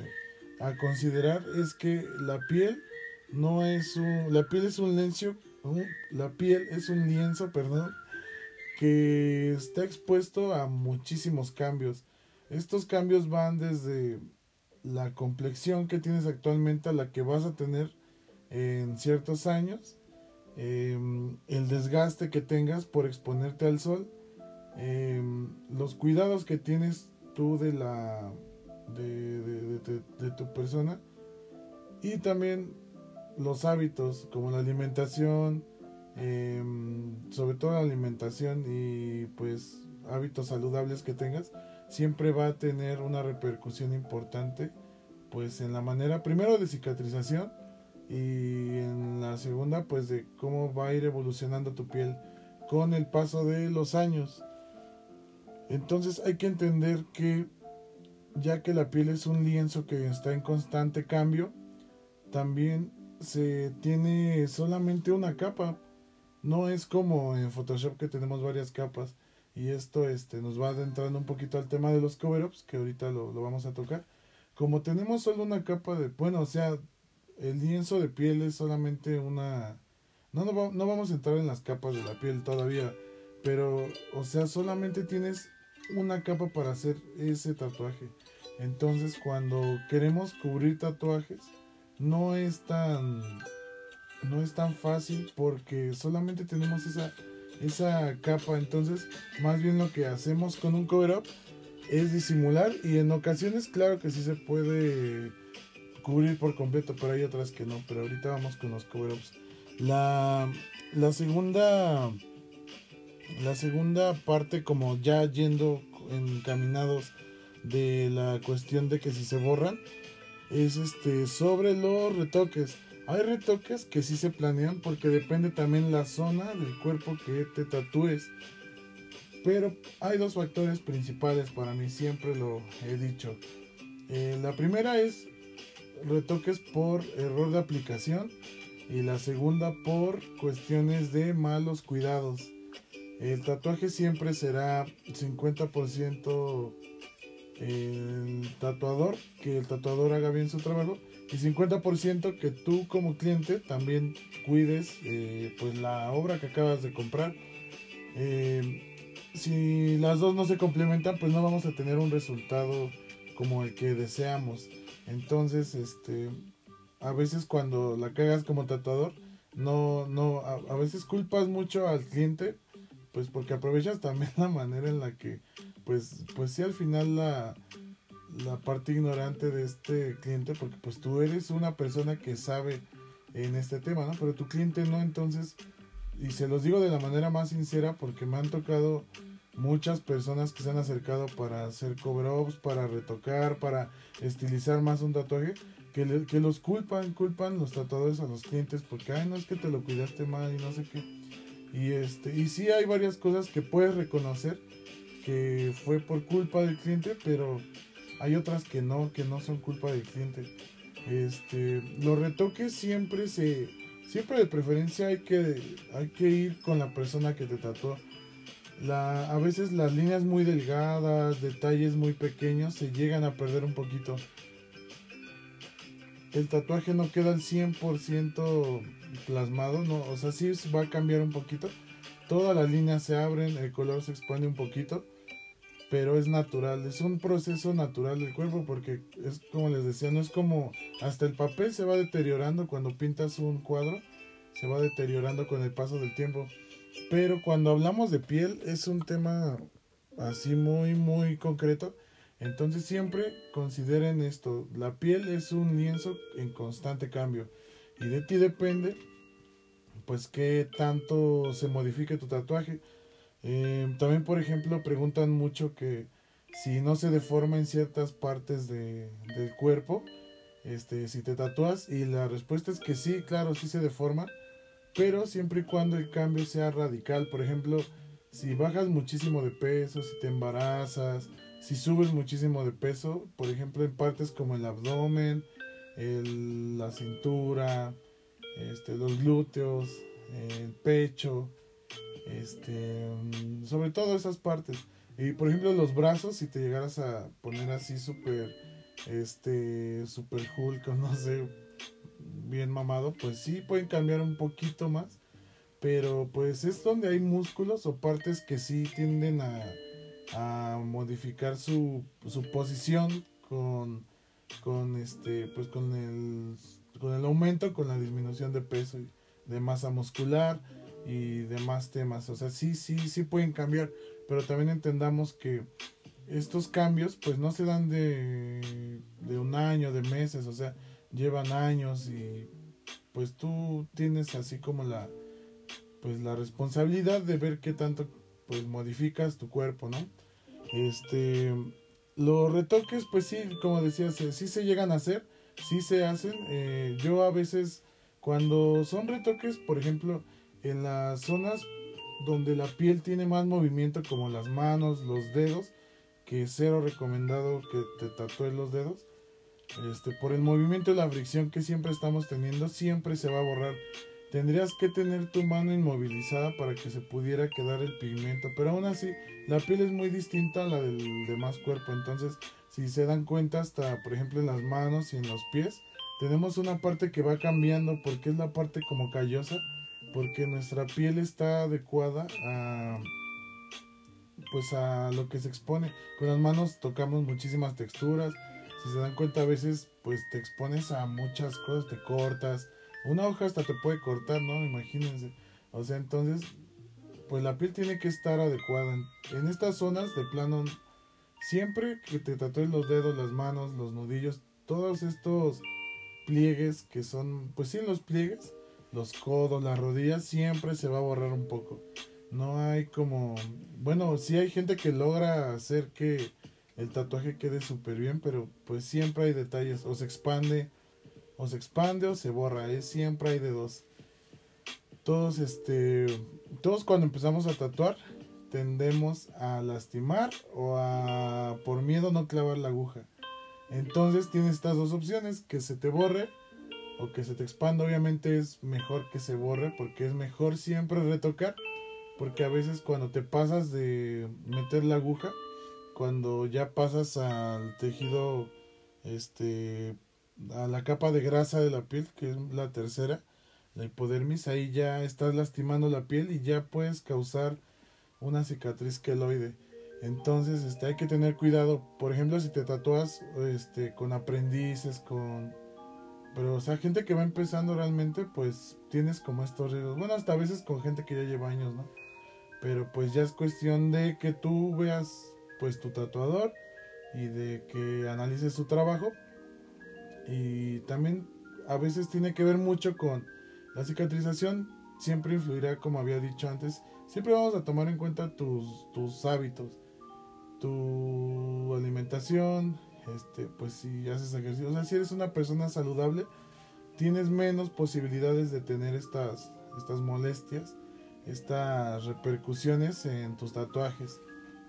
a considerar es que la piel no es un, la piel es un lienzo, la piel es un lienzo, perdón, que está expuesto a muchísimos cambios. Estos cambios van desde la complexión que tienes actualmente a la que vas a tener en ciertos años, em, el desgaste que tengas por exponerte al sol, em, los cuidados que tienes tú de la de, de, tu persona y también los hábitos como la alimentación em, sobre todo la alimentación y pues hábitos saludables que tengas siempre va a tener una repercusión importante pues en la manera primero de cicatrización y en la segunda pues de cómo va a ir evolucionando tu piel con el paso de los años. Entonces hay que entender que ya que la piel es un lienzo que está en constante cambio también se tiene solamente una capa no es como en Photoshop que tenemos varias capas y esto este, nos va adentrando un poquito al tema de los cover-ups que ahorita lo, lo vamos a tocar como tenemos solo una capa de bueno o sea el lienzo de piel es solamente una... No, no, no vamos a entrar en las capas de la piel todavía, pero, o sea, solamente tienes una capa para hacer ese tatuaje. Entonces, cuando queremos cubrir tatuajes, no es tan no es tan fácil porque solamente tenemos esa esa capa, entonces, más bien lo que hacemos con un cover up es disimular y en ocasiones claro que sí se puede cubrir por completo, pero hay otras que no. Pero ahorita vamos con los cover-ups. La, la segunda. La segunda parte, como ya yendo encaminados de la cuestión de que si se borran, es este sobre los retoques. Hay retoques que sí se planean porque depende también la zona del cuerpo que te tatúes. Pero hay dos factores principales para mí, siempre lo he dicho. Eh, la primera es retoques por error de aplicación y la segunda por cuestiones de malos cuidados. El tatuaje siempre será 50% el tatuador, que el tatuador haga bien su trabajo y 50% que tú como cliente también cuides eh, pues la obra que acabas de comprar. Eh, si las dos no se complementan pues no vamos a tener un resultado como el que deseamos. Entonces, este, a veces cuando la cagas como tatuador, no, no, a, veces culpas mucho al cliente, pues porque aprovechas también la manera en la que, pues, pues sí al final la, la parte ignorante de este cliente, porque pues tú eres una persona que sabe en este tema, ¿no? Pero tu cliente no, entonces, y se los digo de la manera más sincera porque me han tocado muchas personas que se han acercado para hacer cover-ups, para retocar, para estilizar más un tatuaje, que, que los culpan, culpan los tatuadores a los clientes porque, ay, no es que te lo cuidaste mal y no sé qué. Y, este, y sí hay varias cosas que puedes reconocer que fue por culpa del cliente, pero hay otras que no, que no son culpa del cliente. Este, los retoques siempre se, siempre de preferencia hay que, hay que ir con la persona que te tatuó la, a veces las líneas muy delgadas, detalles muy pequeños se llegan a perder un poquito. El tatuaje no queda al 100% plasmado, no, o sea, sí va a cambiar un poquito. Todas las líneas se abren, el color se expande un poquito, pero es natural, es un proceso natural del cuerpo porque es como les decía, no es como hasta el papel se va deteriorando cuando pintas un cuadro, se va deteriorando con el paso del tiempo. Pero cuando hablamos de piel es un tema así muy, muy concreto. Entonces siempre consideren esto. La piel es un lienzo en constante cambio. Y de ti depende, pues, qué tanto se modifique tu tatuaje. Em, también, por ejemplo, preguntan mucho que si no se deforma en ciertas partes de, del cuerpo, este, si te tatúas. Y la respuesta es que sí, claro, sí se deforma pero siempre y cuando el cambio sea radical. Por ejemplo, si bajas muchísimo de peso, si te embarazas, si subes muchísimo de peso, por ejemplo, en partes como el abdomen, la cintura, este, los glúteos, el pecho, este, sobre todo esas partes. Y por ejemplo, los brazos, si te llegaras a poner así súper, este, súper Hulk, no sé, bien mamado, pues sí pueden cambiar un poquito más. Pero pues es donde hay músculos o partes que sí tienden a, a modificar su, su posición con, con este, pues con el, con el aumento, con la disminución de peso y de masa muscular y demás temas. O sea, sí, sí, sí pueden cambiar, pero también entendamos que estos cambios pues no se dan de, de un año, de meses, o sea, llevan años y pues tú tienes así como la pues la responsabilidad de ver qué tanto pues modificas tu cuerpo, ¿no? Este los retoques pues sí, como decías, eh, sí se llegan a hacer, sí se hacen. Eh, yo a veces cuando son retoques, por ejemplo, en las zonas donde la piel tiene más movimiento como las manos, los dedos, que cero recomendado que te tatúes los dedos. Este, por el movimiento y la fricción que siempre estamos teniendo, siempre se va a borrar. Tendrías que tener tu mano inmovilizada para que se pudiera quedar el pigmento, pero aún así la piel es muy distinta a la del demás cuerpo, entonces si se dan cuenta hasta por ejemplo en las manos y en los pies, tenemos una parte que va cambiando porque es la parte como callosa porque nuestra piel está adecuada a pues a lo que se expone. Con las manos tocamos muchísimas texturas. Si se dan cuenta a veces pues te expones a muchas cosas, te cortas. Una hoja hasta te puede cortar, ¿no? Imagínense. O sea, entonces pues la piel tiene que estar adecuada. En estas zonas de plano siempre que te tatúes los dedos, las manos, los nudillos, todos estos pliegues que son pues sí los pliegues los codos, las rodillas, siempre se va a borrar un poco. No hay como, bueno, sí hay gente que logra hacer que el tatuaje quede súper bien, pero pues siempre hay detalles, o se expande, o se expande o se borra, es siempre hay de dos. Todos este, todos cuando empezamos a tatuar tendemos a lastimar o a por miedo no clavar la aguja. Entonces tienes estas dos opciones, que se te borre o que se te expanda, obviamente es mejor que se borre porque es mejor siempre retocar. Porque a veces cuando te pasas de meter la aguja, cuando ya pasas al tejido, este, a la capa de grasa de la piel, que es la tercera, la hipodermis, ahí ya estás lastimando la piel y ya puedes causar una cicatriz queloide. Entonces, este, hay que tener cuidado. Por ejemplo, si te tatúas este, con aprendices, con pero, o sea, gente que va empezando realmente, pues tienes como estos riesgos. Bueno, hasta a veces con gente que ya lleva años, ¿no? Pero pues ya es cuestión de que tú veas, pues, tu tatuador y de que analices su trabajo. Y también a veces tiene que ver mucho con la cicatrización. Siempre influirá, como había dicho antes. Siempre vamos a tomar en cuenta tus, tus hábitos, tu alimentación, este, pues si haces ejercicio, o sea, si eres una persona saludable, tienes menos posibilidades de tener estas, estas molestias, estas repercusiones en tus tatuajes,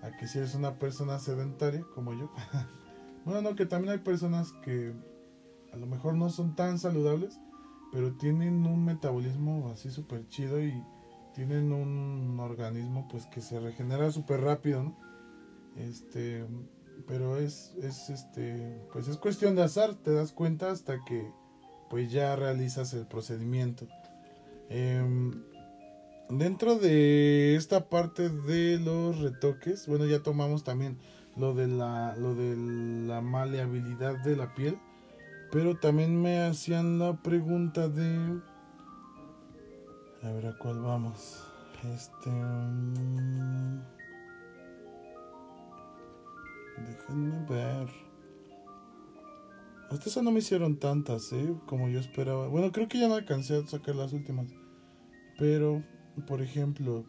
a que si eres una persona sedentaria como yo. bueno, no, que también hay personas que a lo mejor no son tan saludables, pero tienen un metabolismo así súper chido y tienen un organismo pues que se regenera súper rápido, ¿no? Este, pero es, es este, pues es cuestión de azar, te das cuenta hasta que pues ya realizas el procedimiento. Em, dentro de esta parte de los retoques, bueno, ya tomamos también lo de la, lo de la maleabilidad de la piel, pero también me hacían la pregunta de, a ver a cuál vamos, este. Mm, Déjenme ver. Hasta eso no me hicieron tantas, ¿eh? Como yo esperaba. Bueno, creo que ya no alcancé a sacar las últimas. Pero, por ejemplo,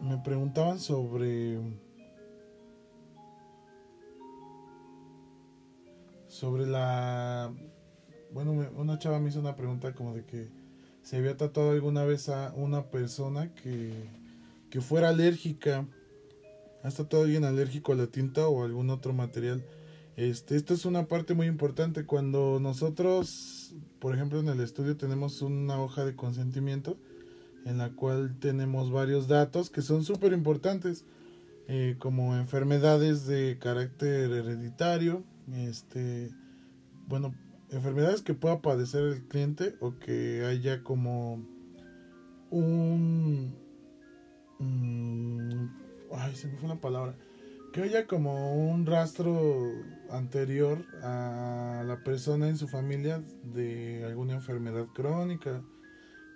me preguntaban sobre... Sobre la... Bueno, una chava me hizo una pregunta como de que se había tatuado alguna vez a una persona que, que fuera alérgica ¿Ha estado alguien alérgico a la tinta o algún otro material? Este, esto es una parte muy importante. Cuando nosotros, por ejemplo, en el estudio tenemos una hoja de consentimiento, en la cual tenemos varios datos que son súper importantes, eh, como enfermedades de carácter hereditario, este, bueno, enfermedades que pueda padecer el cliente o que haya como un... Mm, ay, se me fue la palabra. Que haya como un rastro anterior a la persona en su familia de alguna enfermedad crónica,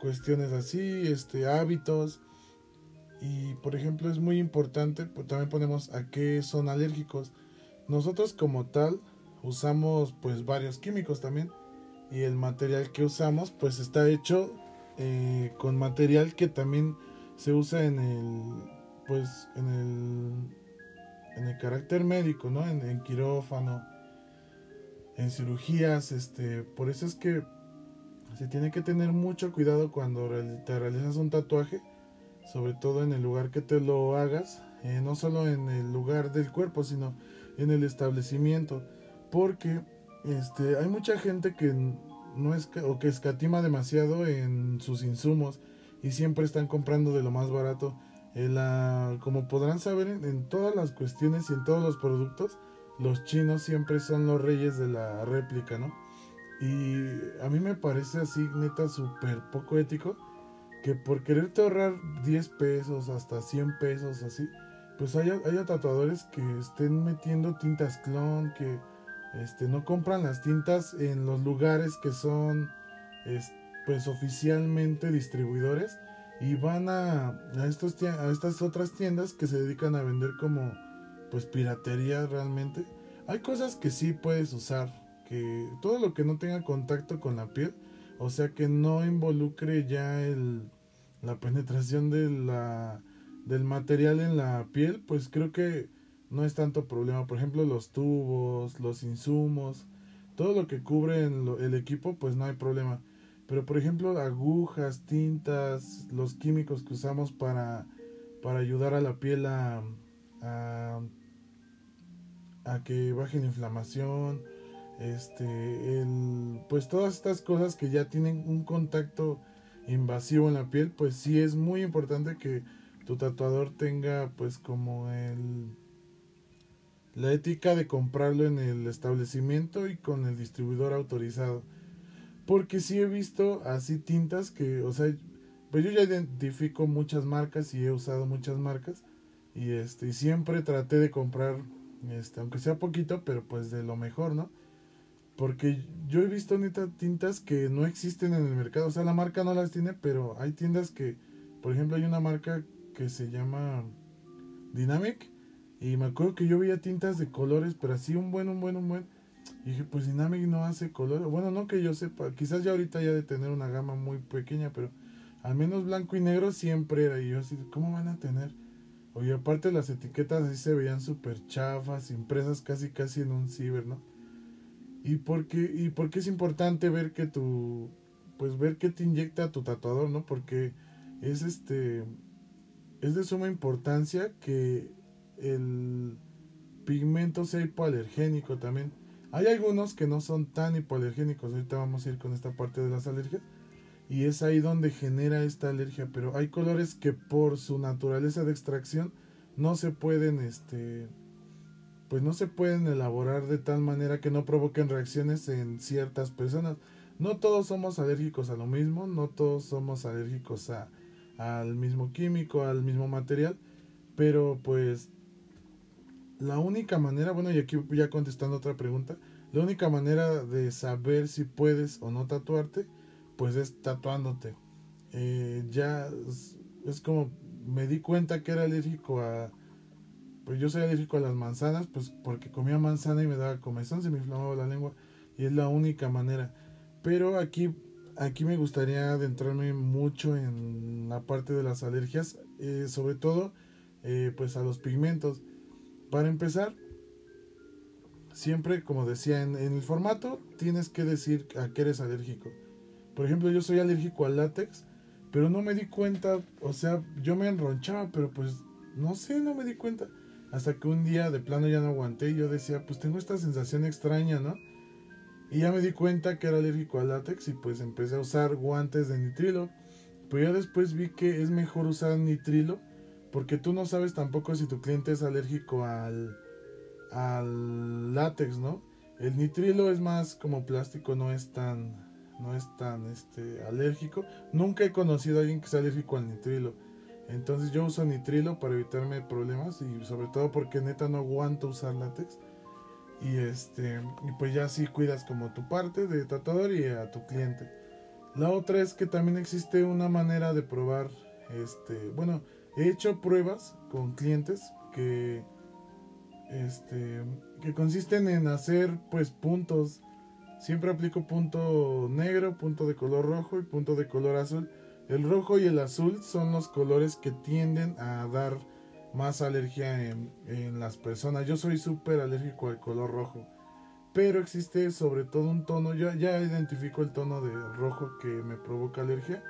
cuestiones así, este, hábitos. Y por ejemplo es muy importante, pues, también ponemos a qué son alérgicos. Nosotros como tal usamos pues varios químicos también y el material que usamos pues está hecho eh, con material que también se usa en el pues en el en el carácter médico no en, quirófano en cirugías este por eso es que se tiene que tener mucho cuidado cuando te realizas un tatuaje sobre todo en el lugar que te lo hagas eh, no solo en el lugar del cuerpo sino en el establecimiento porque este, hay mucha gente que no es o que escatima demasiado en sus insumos y siempre están comprando de lo más barato. Eh, como podrán saber, en, todas las cuestiones y en todos los productos, los chinos siempre son los reyes de la réplica, ¿no? Y a mí me parece así, neta, súper poco ético, que por quererte ahorrar 10 pesos, hasta 100 pesos, así, pues haya, haya tatuadores que estén metiendo tintas clon, que este, no compran las tintas en los lugares que son pues oficialmente distribuidores y van a, a, estos, a estas otras tiendas que se dedican a vender como pues piratería realmente. Hay cosas que sí puedes usar, que todo lo que no tenga contacto con la piel, o sea que no involucre ya el, la penetración de la, del material en la piel, pues creo que no es tanto problema. Por ejemplo, los tubos, los insumos, todo lo que cubre el equipo, pues no hay problema. Pero por ejemplo, agujas, tintas, los químicos que usamos para, para ayudar a la piel a, a, que baje la inflamación, este, el, pues todas estas cosas que ya tienen un contacto invasivo en la piel, pues sí es muy importante que tu tatuador tenga pues como el la ética de comprarlo en el establecimiento y con el distribuidor autorizado. Porque sí he visto así tintas que, o sea, pues yo ya identifico muchas marcas y he usado muchas marcas y este siempre traté de comprar este aunque sea poquito, pero pues de lo mejor, ¿no? Porque yo he visto neta tintas que no existen en el mercado, o sea, la marca no las tiene, pero hay tiendas que, por ejemplo, hay una marca que se llama Dynamic y me acuerdo que yo veía tintas de colores, pero así un buen, un buen, un buen. Y dije, pues Dynamic no hace colores. Bueno, no que yo sepa, quizás ya ahorita ya de tener una gama muy pequeña, pero al menos blanco y negro siempre era. Y yo así, ¿cómo van a tener? Oye, aparte las etiquetas así se veían súper chafas, impresas casi casi en un ciber, ¿no? ¿Y por qué, y por qué es importante ver que tu, pues ver qué te inyecta tu tatuador, ¿no? Porque es este, es de suma importancia que el pigmento sea hipoalergénico también. Hay algunos que no son tan hipoalergénicos. Ahorita vamos a ir con esta parte de las alergias. Y es ahí donde genera esta alergia. Pero hay colores que por su naturaleza de extracción no se pueden, este, pues no se pueden elaborar de tal manera que no provoquen reacciones en ciertas personas. No todos somos alérgicos a lo mismo, no todos somos alérgicos a, al mismo químico, al mismo material, pero pues la única manera, bueno, y aquí ya contestando otra pregunta, la única manera de saber si puedes o no tatuarte, pues es tatuándote. Eh, ya es, como me di cuenta que era alérgico a, pues yo soy alérgico a las manzanas, pues porque comía manzana y me daba comezón, se me inflamaba la lengua y es la única manera. Pero aquí, aquí me gustaría adentrarme mucho en la parte de las alergias, eh, sobre todo eh, pues a los pigmentos. Para empezar, siempre, como decía, en, el formato tienes que decir a qué eres alérgico. Por ejemplo, yo soy alérgico al látex, pero no me di cuenta, o sea, yo me enronchaba, pero pues no sé, no me di cuenta. Hasta que un día de plano ya no aguanté y yo decía, pues tengo esta sensación extraña, ¿no? Y ya me di cuenta que era alérgico al látex y pues empecé a usar guantes de nitrilo Pero ya después vi que es mejor usar nitrilo porque tú no sabes tampoco si tu cliente es alérgico al, al látex, ¿no? El nitrilo es más como plástico, no es tan no es tan este alérgico. Nunca he conocido a alguien que sea alérgico al nitrilo. Entonces yo uso nitrilo para evitarme problemas y sobre todo porque neta no aguanto usar látex. Y este y pues ya sí cuidas como tu parte de tratador y a tu cliente. La otra es que también existe una manera de probar este, bueno, he hecho pruebas con clientes que este que consisten en hacer pues puntos. Siempre aplico punto negro punto de color rojo y punto de color azul. El rojo y el azul son los colores que tienden a dar más alergia en, en las personas. Yo soy súper alérgico al color rojo pero existe sobre todo un tono yo ya identifico el tono de rojo que me provoca alergia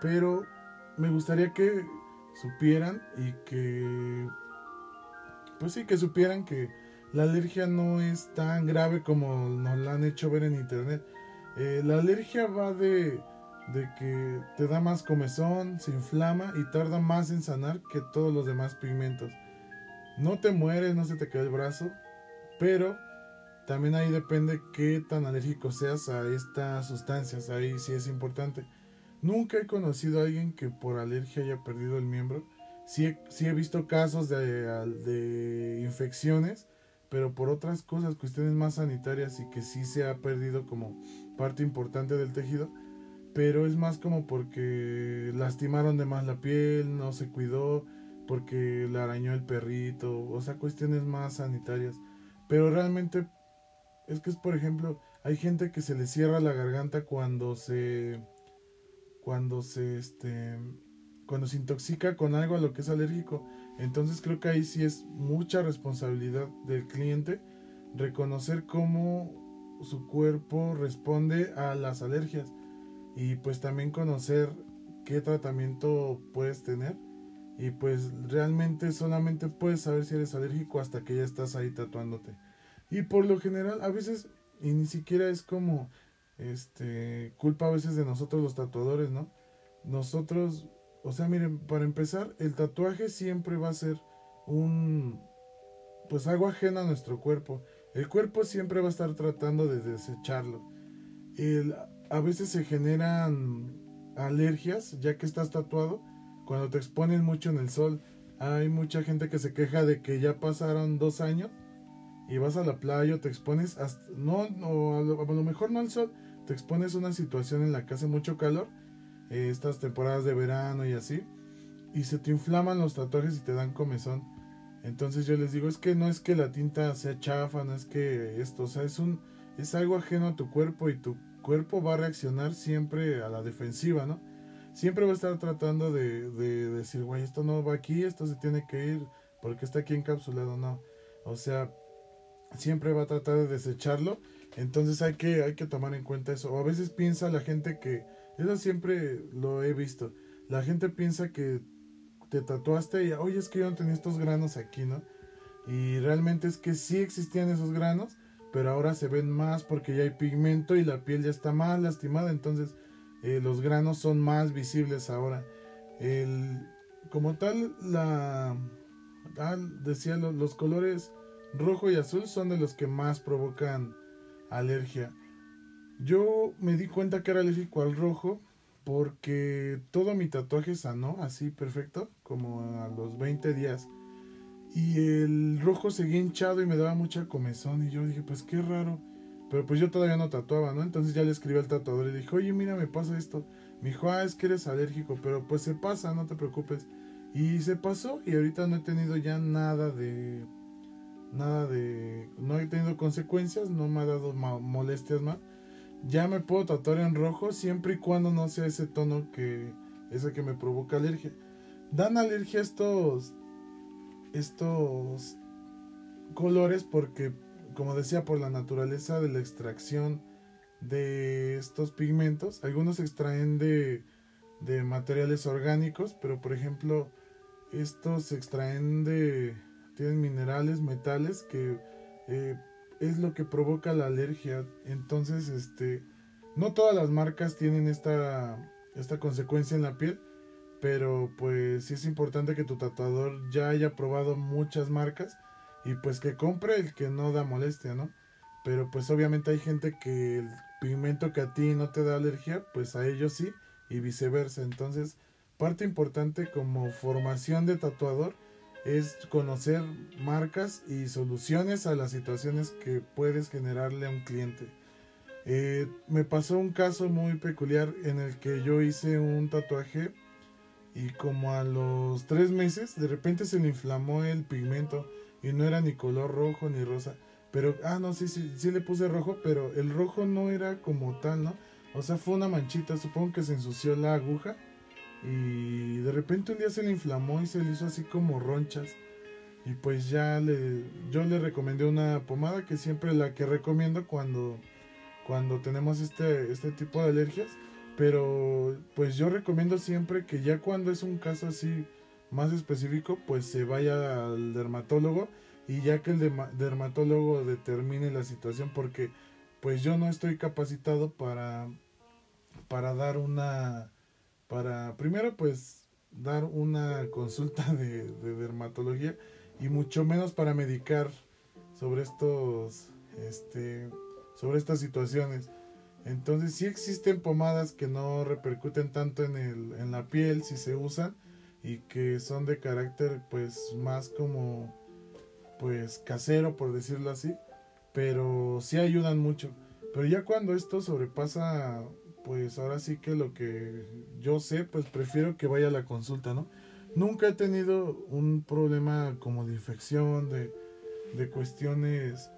pero me gustaría que supieran y que pues sí que supieran que la alergia no es tan grave como nos la han hecho ver en internet. Eh, la alergia va de de que te da más comezón se inflama y tarda más en sanar que todos los demás pigmentos. No te mueres no se te cae el brazo pero también ahí depende qué tan alérgico seas a estas sustancias ahí sí es importante Nunca he conocido a alguien que por alergia haya perdido el miembro. Sí he, sí he visto casos de, infecciones, pero por otras cosas, cuestiones más sanitarias y que sí se ha perdido como parte importante del tejido. Pero es más como porque lastimaron de más la piel, no se cuidó, porque le arañó el perrito, o sea, cuestiones más sanitarias. Pero realmente es que es, por ejemplo, hay gente que se le cierra la garganta cuando se cuando se este cuando se intoxica con algo a lo que es alérgico. Entonces creo que ahí sí es mucha responsabilidad del cliente reconocer cómo su cuerpo responde a las alergias y pues también conocer qué tratamiento puedes tener y pues realmente solamente puedes saber si eres alérgico hasta que ya estás ahí tatuándote. Y por lo general a veces y ni siquiera es como este, culpa a veces de nosotros los tatuadores, ¿no? Nosotros, o sea, miren, para empezar, el tatuaje siempre va a ser un, pues algo ajeno a nuestro cuerpo. El cuerpo siempre va a estar tratando de desecharlo. El, a veces se generan alergias ya que estás tatuado cuando te expones mucho en el sol. Hay mucha gente que se queja de que ya pasaron dos años y vas a la playa o te expones, hasta, no, no a, lo, mejor no al sol, te expones a una situación en la que hace mucho calor, eh, estas temporadas de verano y así, y se te inflaman los tatuajes y te dan comezón. Entonces yo les digo, es que no es que la tinta sea chafa, no es que esto, o sea, es un es algo ajeno a tu cuerpo y tu cuerpo va a reaccionar siempre a la defensiva, ¿no? Siempre va a estar tratando de, de decir, güey, esto no va aquí, esto se tiene que ir porque está aquí encapsulado, no. O sea, siempre va a tratar de desecharlo. Entonces hay que, hay que tomar en cuenta eso. O a veces piensa la gente que, eso siempre lo he visto, la gente piensa que te tatuaste y, oye, es que yo no tenía estos granos aquí, ¿no? Y realmente es que sí existían esos granos, pero ahora se ven más porque ya hay pigmento y la piel ya está más lastimada, entonces eh, los granos son más visibles ahora. El, como tal, la, ah, decía, los colores rojo y azul son de los que más provocan alergia. Yo me di cuenta que era alérgico al rojo porque todo mi tatuaje sanó así perfecto, como a los 20 días. Y el rojo seguía hinchado y me daba mucha comezón. Y yo dije, pues qué raro. Pero pues yo todavía no tatuaba, ¿no? Entonces ya le escribí al tatuador y dije, oye, mira, me pasa esto. Me dijo, ah, es que eres alérgico, pero pues se pasa, no te preocupes. Y se pasó y ahorita no he tenido ya nada de nada de no he tenido consecuencias no me ha dado molestias más. Ya me puedo tatuar en rojo siempre y cuando no sea ese tono que ese que me provoca alergia. Dan alergia estos estos colores porque como decía por la naturaleza de la extracción de estos pigmentos algunos se extraen de de materiales orgánicos pero por ejemplo estos se extraen de tienen minerales, metales que eh, es lo que provoca la alergia. Entonces, este, no todas las marcas tienen esta, esta consecuencia en la piel. Pero pues sí es importante que tu tatuador ya haya probado muchas marcas y pues que compre el que no da molestia, ¿no? Pero pues obviamente hay gente que el pigmento que a ti no te da alergia, pues a ellos sí y viceversa. Entonces, parte importante como formación de tatuador es conocer marcas y soluciones a las situaciones que puedes generarle a un cliente. Eh, me pasó un caso muy peculiar en el que yo hice un tatuaje y como a los tres meses de repente se le inflamó el pigmento y no era ni color rojo ni rosa. Pero, ah, no, sí, sí, sí le puse rojo, pero el rojo no era como tal, ¿no? O sea, fue una manchita, supongo que se ensució la aguja y de repente un día se le inflamó y se le hizo así como ronchas. Y pues ya le, yo le recomendé una pomada que siempre la que recomiendo cuando, cuando tenemos este, este tipo de alergias. Pero pues yo recomiendo siempre que ya cuando es un caso así más específico, pues se vaya al dermatólogo y ya que el dermatólogo determine la situación porque pues yo no estoy capacitado para, para dar una para primero pues dar una consulta de, dermatología y mucho menos para medicar sobre estos este sobre estas situaciones. Entonces sí existen pomadas que no repercuten tanto en en la piel si se usan y que son de carácter pues más como pues casero por decirlo así pero sí ayudan mucho. Pero ya cuando esto sobrepasa pues ahora sí que lo que yo sé, pues prefiero que vaya a la consulta, ¿no? Nunca he tenido un problema como de infección, de, de cuestiones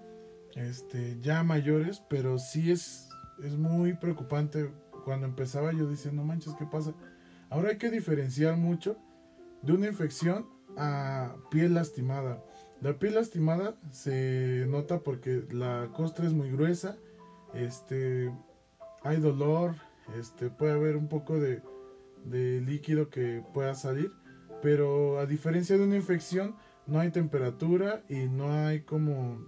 este, ya mayores, pero sí es, es muy preocupante. Cuando empezaba yo decía, no manches, ¿qué pasa? Ahora hay que diferenciar mucho de una infección a piel lastimada. La piel lastimada se nota porque la costra es muy gruesa, este, hay dolor, este, puede haber un poco de, líquido que pueda salir, pero a diferencia de una infección, no hay temperatura y no hay como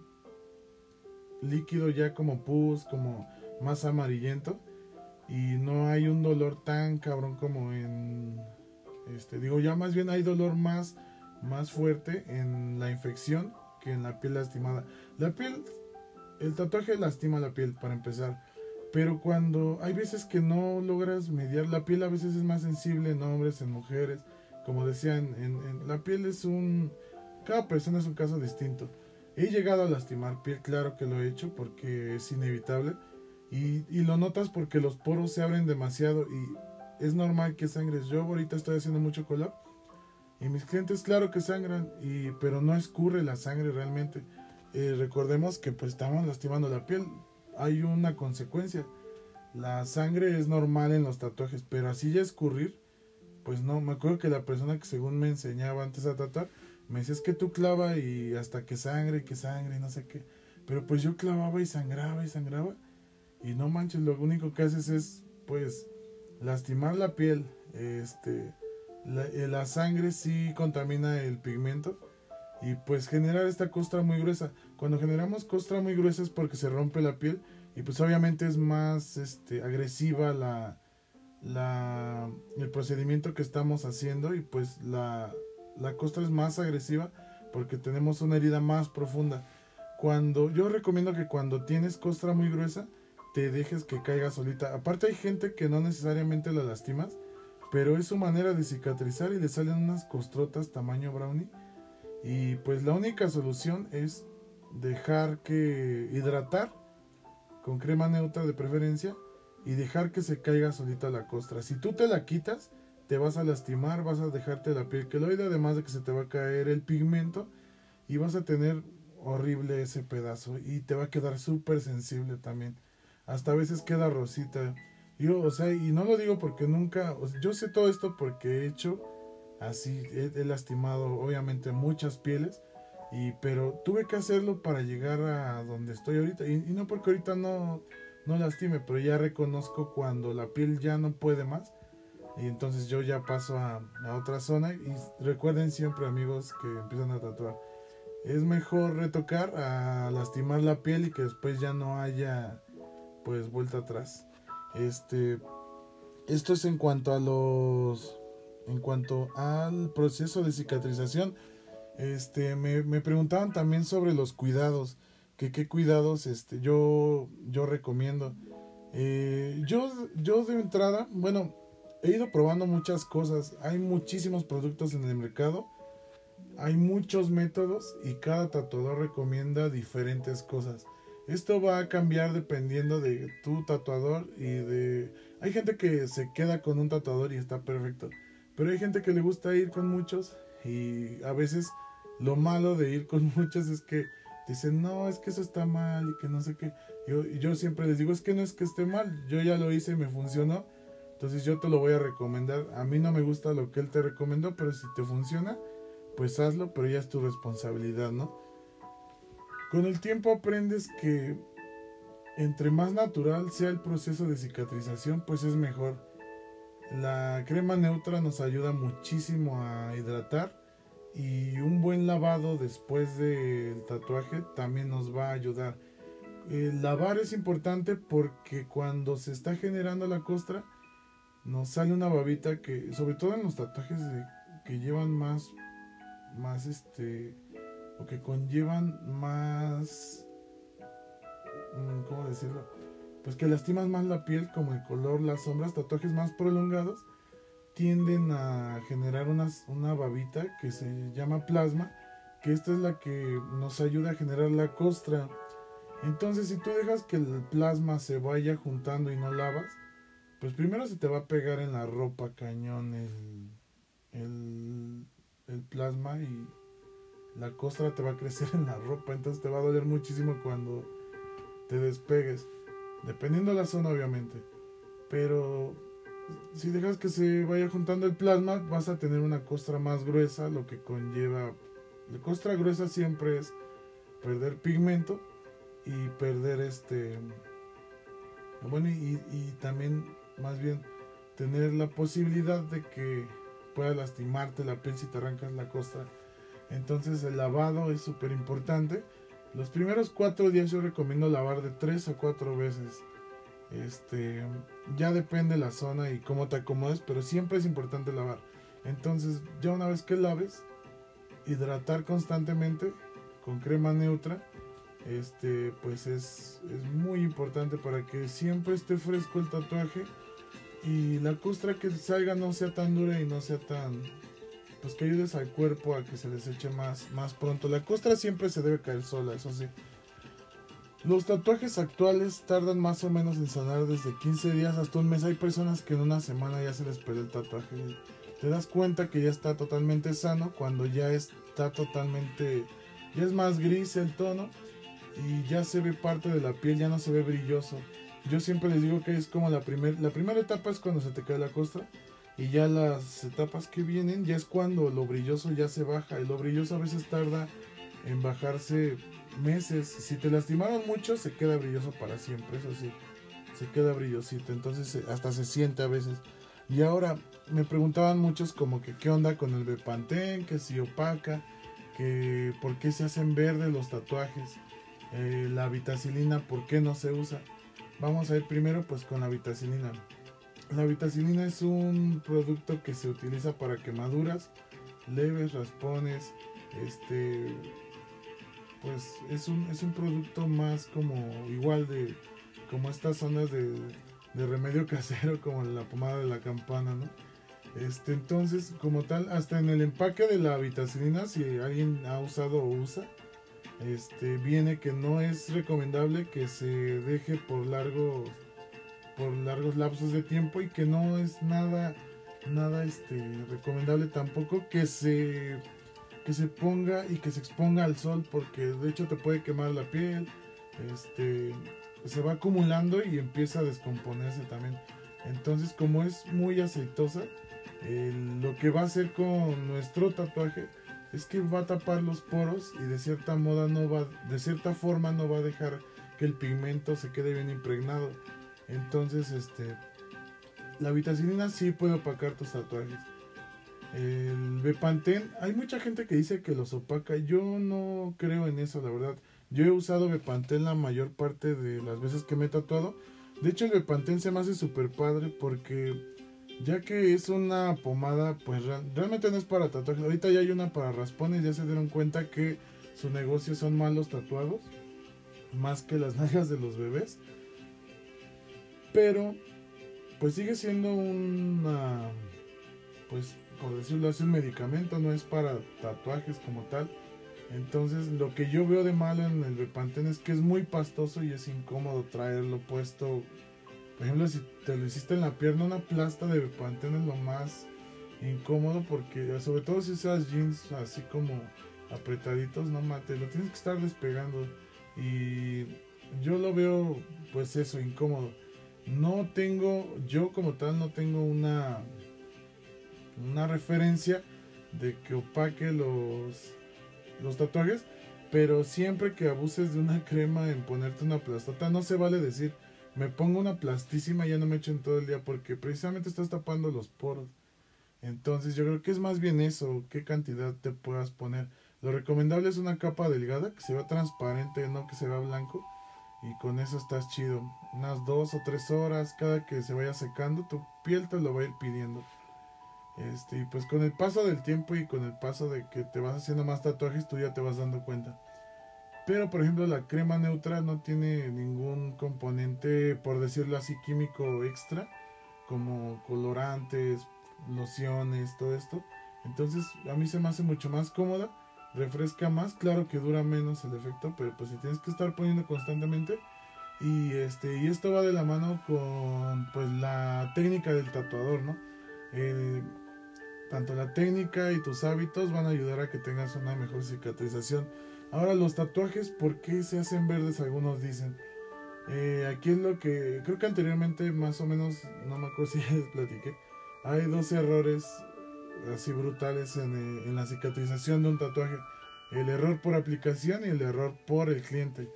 líquido ya como pus, como más amarillento y no hay un dolor tan cabrón como en este digo ya más bien hay dolor más más fuerte en la infección que en la piel lastimada. La piel el tatuaje lastima la piel para empezar pero cuando hay veces que no logras mediar, la piel a veces es más sensible en hombres, en mujeres. Como decían, en, la piel es un... Cada persona es un caso distinto. He llegado a lastimar piel, claro que lo he hecho porque es inevitable. Y, y lo notas porque los poros se abren demasiado y es normal que sangres. Yo ahorita estoy haciendo mucho color y mis clientes claro que sangran, y, pero no escurre la sangre realmente. Eh, recordemos que pues estamos lastimando la piel hay una consecuencia. La sangre es normal en los tatuajes, pero así ya escurrir, pues no. Me acuerdo que la persona que según me enseñaba antes a tatuar, me decía es que tú clava y hasta que sangre, que sangre, no sé qué. Pero pues yo clavaba y sangraba y sangraba. Y no manches, lo único que haces es, pues, lastimar la piel. Este, la, eh, la sangre sí contamina el pigmento y pues generar esta costra muy gruesa. Cuando generamos costra muy gruesa es porque se rompe la piel y pues obviamente es más este, agresiva la, la, el procedimiento que estamos haciendo y pues la, la costra es más agresiva porque tenemos una herida más profunda. Cuando yo recomiendo que cuando tienes costra muy gruesa te dejes que caiga solita. Aparte hay gente que no necesariamente la lastimas, pero es su manera de cicatrizar y le salen unas costrotas tamaño brownie y pues la única solución es dejar que hidratar con crema neutra de preferencia y dejar que se caiga solita la costra. Si tú te la quitas, te vas a lastimar, vas a dejarte la piel queloide, además de que se te va a caer el pigmento y vas a tener horrible ese pedazo y te va a quedar súper sensible también. Hasta a veces queda rosita. Yo, o sea, y no lo digo porque nunca, yo sé todo esto porque he hecho así he, lastimado obviamente muchas pieles y pero tuve que hacerlo para llegar a donde estoy ahorita. Y, no porque ahorita no no lastime pero ya reconozco cuando la piel ya no puede más. Y entonces yo ya paso a, a otra zona. Y recuerden siempre amigos que empiezan a tatuar. Es mejor retocar a lastimar la piel y que después ya no haya pues vuelta atrás. Este esto es en cuanto a los en cuanto al proceso de cicatrización este me, me preguntaban también sobre los cuidados que qué cuidados este yo yo recomiendo eh, yo yo de entrada bueno he ido probando muchas cosas hay muchísimos productos en el mercado hay muchos métodos y cada tatuador recomienda diferentes cosas esto va a cambiar dependiendo de tu tatuador y de... Hay gente que se queda con un tatuador y está perfecto. Pero hay gente que le gusta ir con muchos y a veces lo malo de ir con muchos es que dicen, no, es que eso está mal y que no sé qué. Yo, yo siempre les digo, es que no es que esté mal, yo ya lo hice y me funcionó. Entonces yo te lo voy a recomendar. A mí no me gusta lo que él te recomendó, pero si te funciona, pues hazlo, pero ya es tu responsabilidad, ¿no? Con el tiempo aprendes que entre más natural sea el proceso de cicatrización, pues es mejor. La crema neutra nos ayuda muchísimo a hidratar y un buen lavado después del tatuaje también nos va a ayudar. Lavar es importante porque cuando se está generando la costra nos sale una babita que, sobre todo en los tatuajes que llevan más, más este, o que conllevan más, mm, ¿cómo decirlo? Pues que lastiman más la piel, como el color, las sombras, tatuajes más prolongados, tienden a generar una babita que se llama plasma, que esta es la que nos ayuda a generar la costra. Entonces, si tú dejas que el plasma se vaya juntando y no lavas, pues primero se te va a pegar en la ropa cañón el, el, el plasma y la costra te va a crecer en la ropa, entonces te va a doler muchísimo cuando te despegues, dependiendo de la zona obviamente. Pero si dejas que se vaya juntando el plasma, vas a tener una costra más gruesa, lo que conlleva... La costra gruesa siempre es perder pigmento y perder este... Bueno, y, también más bien tener la posibilidad de que pueda lastimarte la piel si te arrancas la costra entonces el lavado es súper importante. Los primeros cuatro días yo recomiendo lavar de tres a cuatro veces. Este, ya depende la zona y cómo te acomodes, pero siempre es importante lavar. Entonces, ya una vez que laves, hidratar constantemente con crema neutra, este, pues es, es muy importante para que siempre esté fresco el tatuaje y la costra que salga no sea tan dura y no sea tan, pues que ayudes al cuerpo a que se deseche más, más pronto. La costra siempre se debe caer sola, eso sí. Los tatuajes actuales tardan más o menos en sanar desde 15 días hasta un mes. Hay personas que en una semana ya se les perdió el tatuaje. Te das cuenta que ya está totalmente sano cuando ya está totalmente, ya es más gris el tono y ya se ve parte de la piel, ya no se ve brilloso. Yo siempre les digo que es como la, primer, la primera etapa es cuando se te cae la costra y ya las etapas que vienen ya es cuando lo brilloso ya se baja y lo brilloso a veces tarda en bajarse meses. Si te lastimaron mucho se queda brilloso para siempre eso sí se queda brillosito. Entonces hasta se siente a veces. Y ahora me preguntaban muchos como que qué onda con el Bepantén que si opaca que por qué se hacen verdes los tatuajes eh, la vitacilina por qué no se usa vamos a ir primero pues con la vitacilina la vitacilina es un producto que se utiliza para quemaduras leves, raspones, este pues es un, es un producto más como igual de como estas zonas de, remedio casero como la pomada de la campana, ¿no? Este, entonces, como tal, hasta en el empaque de la vitacilina, si alguien ha usado o usa, este, viene que no es recomendable que se deje por largo por largos lapsos de tiempo y que no es nada nada este recomendable tampoco que se que se ponga y que se exponga al sol porque de hecho te puede quemar la piel este se va acumulando y empieza a descomponerse también entonces como es muy aceitosa lo que va a hacer con nuestro tatuaje es que va a tapar los poros y de cierta moda no va de cierta forma no va a dejar que el pigmento se quede bien impregnado entonces, este, la vitacilina sí puede opacar tus tatuajes. El Bepantén, hay mucha gente que dice que los opaca. Yo no creo en eso, la verdad. Yo he usado Bepantén la mayor parte de las veces que me he tatuado. De hecho, el Bepantén se me hace súper padre porque Ya que es una pomada, pues realmente no es para tatuajes. Ahorita ya hay una para raspones, ya se dieron cuenta que su negocio son malos tatuados, más que las nalgas de los bebés. Pero, pues sigue siendo una, pues por decirlo así, un medicamento, no es para tatuajes como tal. Entonces, lo que yo veo de malo en el Bepantén es que es muy pastoso y es incómodo traerlo puesto. Por ejemplo, si te lo hiciste en la pierna, una plasta de Bepantén es lo más incómodo porque, sobre todo si usas jeans así como apretaditos, no mate, lo tienes que estar despegando. Y yo lo veo, pues eso, incómodo. No tengo, yo como tal, no tengo una, una referencia de que opaque los los tatuajes, pero siempre que abuses de una crema en ponerte una plastota, no se vale decir, me pongo una plastísima y ya no me echo todo el día, porque precisamente estás tapando los poros. Entonces yo creo que es más bien eso, qué cantidad te puedas poner. Lo recomendable es una capa delgada, que se vea transparente, no que se vea blanco. Y con eso estás chido. Unas dos o tres horas, cada que se vaya secando, tu piel te lo va a ir pidiendo. Este, y pues con el paso del tiempo y con el paso de que te vas haciendo más tatuajes, tú ya te vas dando cuenta. Pero por ejemplo la crema neutra no tiene ningún componente, por decirlo así, químico extra, como colorantes, lociones, todo esto. Entonces a mí se me hace mucho más cómoda, refresca más, claro que dura menos el efecto, pero pues si tienes que estar poniendo constantemente. Y este, y esto va de la mano con pues la técnica del tatuador, ¿no? Eh, tanto la técnica y tus hábitos van a ayudar a que tengas una mejor cicatrización. Ahora los tatuajes, ¿por qué se hacen verdes? Algunos dicen. Eh, aquí es lo que creo que anteriormente más o menos, no me acuerdo si les platiqué, hay dos errores así brutales en, eh, en, la cicatrización de un tatuaje. El error por aplicación y el error por el cliente.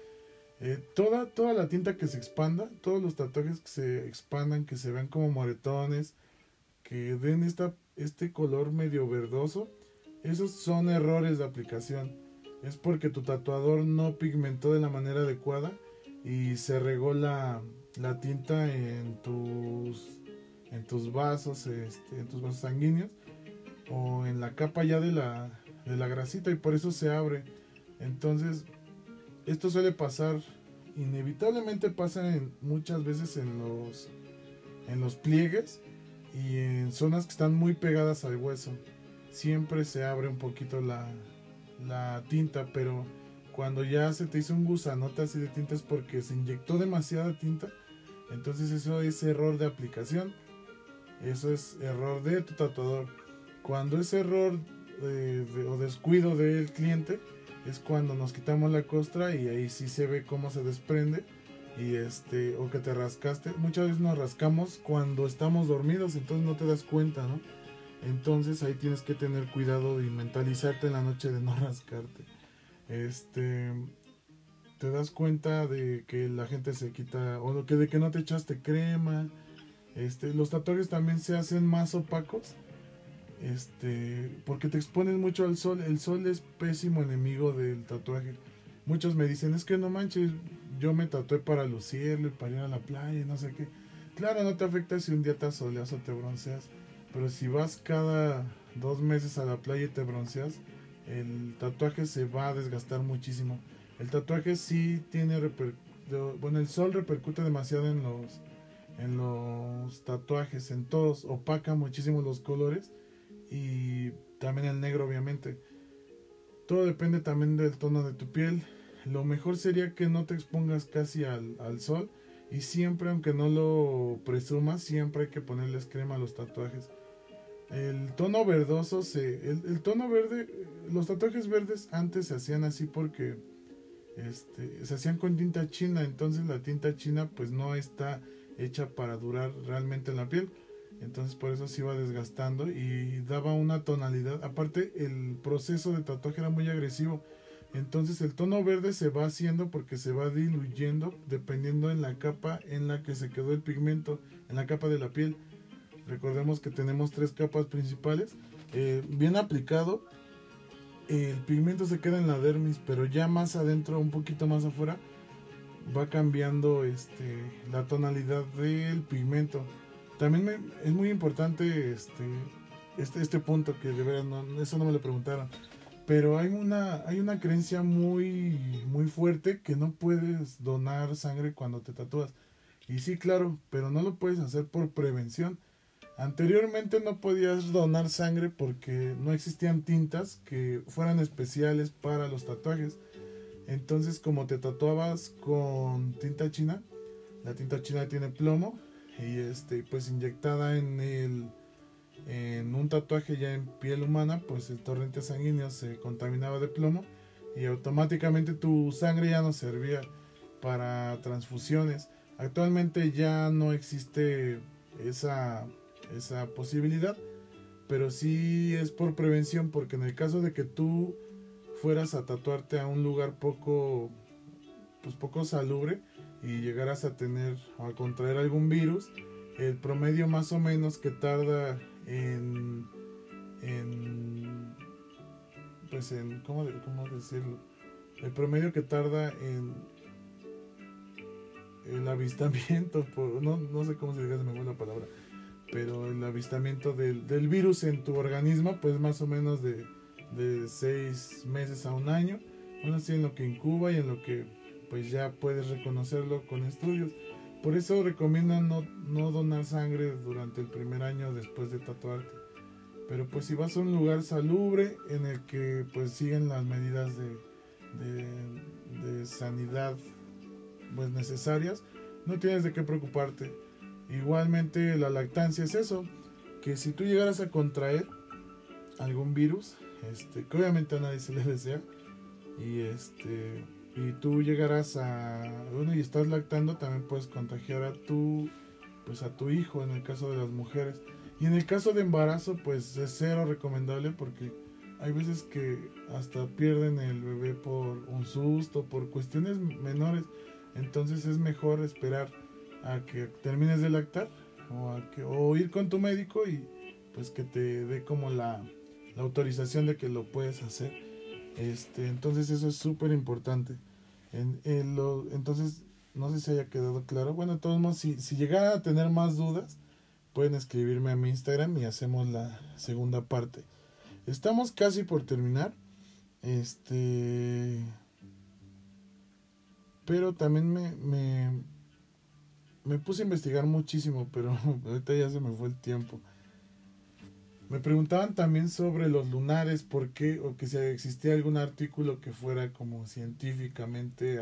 Eh, toda, toda la tinta que se expanda, todos los tatuajes que se expandan, que se vean como moretones, que den esta este color medio verdoso, esos son errores de aplicación. Es porque tu tatuador no pigmentó de la manera adecuada y se regó la, tinta en tus, en tus vasos, este, en tus vasos sanguíneos o en la capa ya de la, de la grasita y por eso se abre. Entonces, esto suele pasar, inevitablemente pasa en, muchas veces en los, en los pliegues y en zonas que están muy pegadas al hueso siempre se abre un poquito la, la tinta, pero cuando ya se te hizo un gusanote así de tinta es porque se inyectó demasiada tinta, entonces eso es error de aplicación, eso es error de tu tatuador. Cuando es error o descuido del cliente es cuando nos quitamos la costra y ahí sí se ve cómo se desprende y este o que te rascaste. Muchas veces nos rascamos cuando estamos dormidos entonces no te das cuenta no entonces ahí tienes que tener cuidado y mentalizarte en la noche de no rascarte. Este te das cuenta de que la gente se quita o que de que no te echaste crema. Este los tatuajes también se hacen más opacos este porque te expones mucho al sol. El sol es pésimo enemigo del tatuaje muchos me dicen es que no manches yo me tatué para lucirlo y para ir a la playa y no sé qué. Claro, no te afecta si un día te asoleas o te bronceas, pero si vas cada dos meses a la playa y te bronceas, el tatuaje se va a desgastar muchísimo. El tatuaje sí tiene bueno, el sol repercute demasiado en los en los tatuajes, en todos, opaca muchísimo los colores y también el negro obviamente. Todo depende también del tono de tu piel lo mejor sería que no te expongas casi al, sol y siempre, aunque no lo presumas, siempre hay que ponerles crema a los tatuajes. El tono verdoso se. El, tono verde. Los tatuajes verdes antes se hacían así porque. Este, se hacían con tinta china. Entonces la tinta china pues no está hecha para durar realmente en la piel. Entonces por eso se iba desgastando y daba una tonalidad. Aparte el proceso de tatuaje era muy agresivo. Entonces el tono verde se va haciendo porque se va diluyendo dependiendo en la capa en la que se quedó el pigmento, en la capa de la piel. Recordemos que tenemos tres capas principales. Eh, bien aplicado, el pigmento se queda en la dermis, pero ya más adentro, un poquito más afuera, va cambiando este, la tonalidad del pigmento. También me, es muy importante este, este, este punto que de verdad no, eso no me lo preguntaron. Pero hay una, hay una creencia muy, muy fuerte que no puedes donar sangre cuando te tatúas. Y sí, claro, pero no lo puedes hacer por prevención. Anteriormente no podías donar sangre porque no existían tintas que fueran especiales para los tatuajes. Entonces, como te tatuabas con tinta china, la tinta china tiene plomo y este pues inyectada en el en un tatuaje ya en piel humana, pues el torrente sanguíneo se contaminaba de plomo y automáticamente tu sangre ya no servía para transfusiones. Actualmente ya no existe esa, esa posibilidad, pero sí es por prevención porque en el caso de que tú fueras a tatuarte a un lugar poco pues poco salubre y llegaras a tener o a contraer algún virus, el promedio más o menos que tarda en, en pues en ¿cómo, cómo decirlo? El promedio que tarda en el avistamiento, no, no sé cómo se diga, se me la palabra, pero el avistamiento del, del virus en tu organismo, pues más o menos de de seis meses a un año. Bueno, así en lo que incuba y en lo que pues ya puedes reconocerlo con estudios. Por eso recomiendan no, no donar sangre durante el primer año después de tatuarte. Pero pues si vas a un lugar salubre en el que pues siguen las medidas de, de, de sanidad pues necesarias, no tienes de qué preocuparte. Igualmente la lactancia es eso, que si tú llegaras a contraer algún virus, este, que obviamente a nadie se le desea, y este y tú llegarás a bueno y estás lactando también puedes contagiar a tu pues a tu hijo en el caso de las mujeres y en el caso de embarazo pues es cero recomendable porque hay veces que hasta pierden el bebé por un susto por cuestiones menores entonces es mejor esperar a que termines de lactar o a que o ir con tu médico y pues que te dé como la la autorización de que lo puedes hacer. Este, entonces eso es súper importante. En, entonces, no sé si haya quedado claro. Bueno, de todos modos, si, si llegara a tener más dudas, pueden escribirme a mi Instagram y hacemos la segunda parte. Estamos casi por terminar. Este. Pero también me, me, me puse a investigar muchísimo, pero ahorita ya se me fue el tiempo. Me preguntaban también sobre los lunares, por qué, o que si existía algún artículo que fuera como científicamente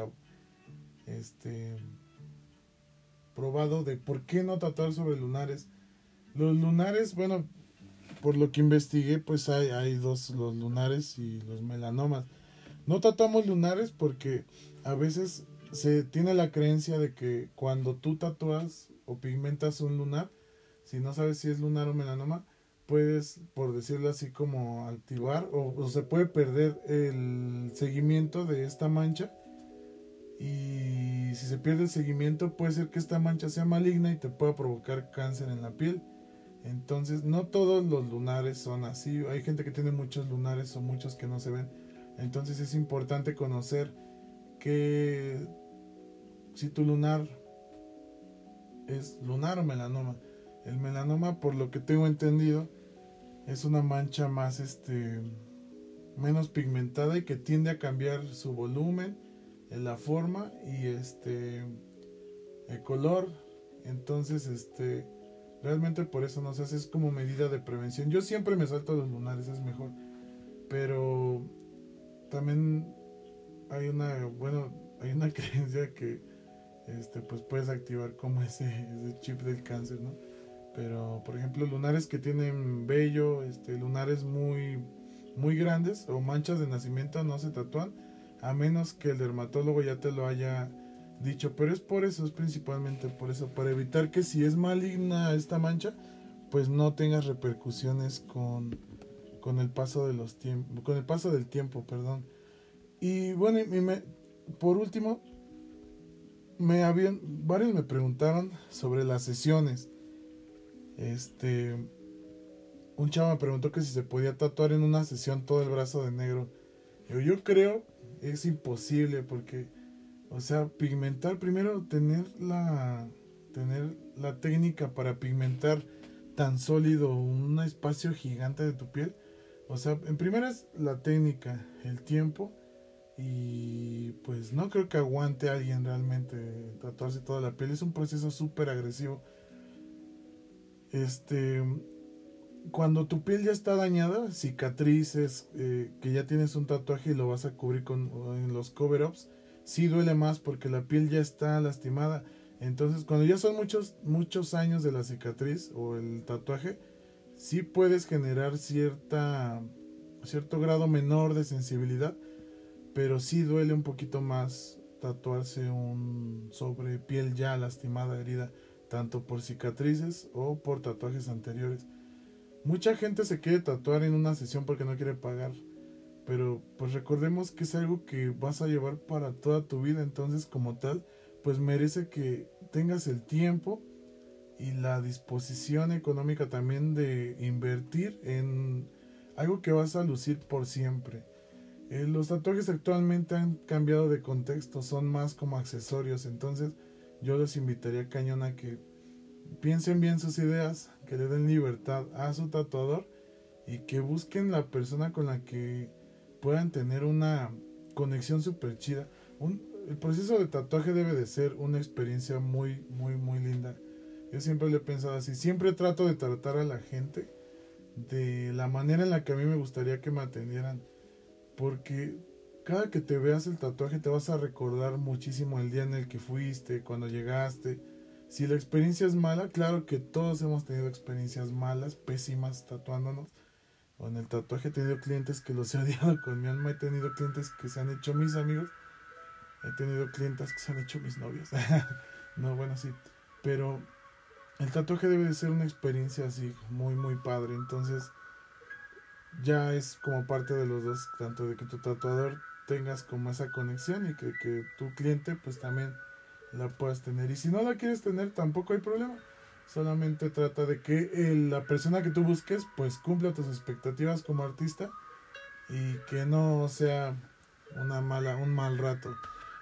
este, probado de por qué no tratar sobre lunares. Los lunares, bueno, por lo que investigué, pues hay, dos, los lunares y los melanomas. No tratamos lunares porque a veces se tiene la creencia de que cuando tú tatúas o pigmentas un lunar, si no sabes si es lunar o melanoma, puedes, por decirlo así, como activar o, se puede perder el seguimiento de esta mancha. Y si se pierde el seguimiento, puede ser que esta mancha sea maligna y te pueda provocar cáncer en la piel. Entonces, no todos los lunares son así. Hay gente que tiene muchos lunares o muchos que no se ven. Entonces, es importante conocer que si tu lunar es lunar o melanoma. El melanoma, por lo que tengo entendido, es una mancha más este menos pigmentada y que tiende a cambiar su volumen, la forma y este el color. Entonces, este realmente por eso no se hace es como medida de prevención. Yo siempre me salto los lunares, es mejor. Pero también hay una bueno, hay una creencia que este pues puedes activar como ese, ese chip del cáncer, ¿no? Pero, por ejemplo, lunares que tienen vello, este, lunares muy, muy grandes o manchas de nacimiento no se tatúan, a menos que el dermatólogo ya te lo haya dicho. Pero es por eso, es principalmente por eso, para evitar que si es maligna esta mancha, pues no tengas repercusiones con, con el paso de los tiempos, con el paso del tiempo, perdón. Y bueno, por último, me habían, varios me preguntaron sobre las sesiones. Este. Un chavo me preguntó que si se podía tatuar en una sesión todo el brazo de negro. Yo, yo creo es imposible porque, o sea, pigmentar primero, tener la, tener la técnica para pigmentar tan sólido un espacio gigante de tu piel. O sea, en primera es la técnica, el tiempo y pues no creo que aguante alguien realmente tatuarse toda la piel. Es un proceso súper agresivo. Este, cuando tu piel ya está dañada, cicatrices, eh, que ya tienes un tatuaje y lo vas a cubrir con en los cover-ups, sí duele más porque la piel ya está lastimada. Entonces, cuando ya son muchos, muchos años de la cicatriz o el tatuaje, sí puedes generar cierta, cierto grado menor de sensibilidad, pero sí duele un poquito más tatuarse un sobre piel ya lastimada, herida, tanto por cicatrices o por tatuajes anteriores. Mucha gente se quiere tatuar en una sesión porque no quiere pagar. Pero pues recordemos que es algo que vas a llevar para toda tu vida. Entonces como tal, pues merece que tengas el tiempo y la disposición económica también de invertir en algo que vas a lucir por siempre. Eh, los tatuajes actualmente han cambiado de contexto, son más como accesorios. Entonces yo les invitaría cañón a que piensen bien sus ideas, que le den libertad a su tatuador y que busquen la persona con la que puedan tener una conexión súper chida. el proceso de tatuaje debe de ser una experiencia muy, muy, muy linda. Yo siempre le he pensado así. Siempre trato de tratar a la gente de la manera en la que a mí me gustaría que me atendieran. Porque cada que te veas el tatuaje te vas a recordar muchísimo el día en el que fuiste, cuando llegaste si la experiencia es mala, claro que todos hemos tenido experiencias malas, pésimas tatuándonos. Con el tatuaje he tenido clientes que los he odiado con mi alma, he tenido clientes que se han hecho mis amigos, he tenido clientes que se han hecho mis novios. no, bueno, sí. Pero el tatuaje debe de ser una experiencia así, muy, muy padre. Entonces, ya es como parte de los dos, tanto de que tu tatuador tengas como esa conexión y que, que tu cliente pues también la puedas tener. Y si no la quieres tener, tampoco hay problema. Solamente trata de que la persona que tú busques, pues cumpla tus expectativas como artista y que no sea una mala, un mal rato.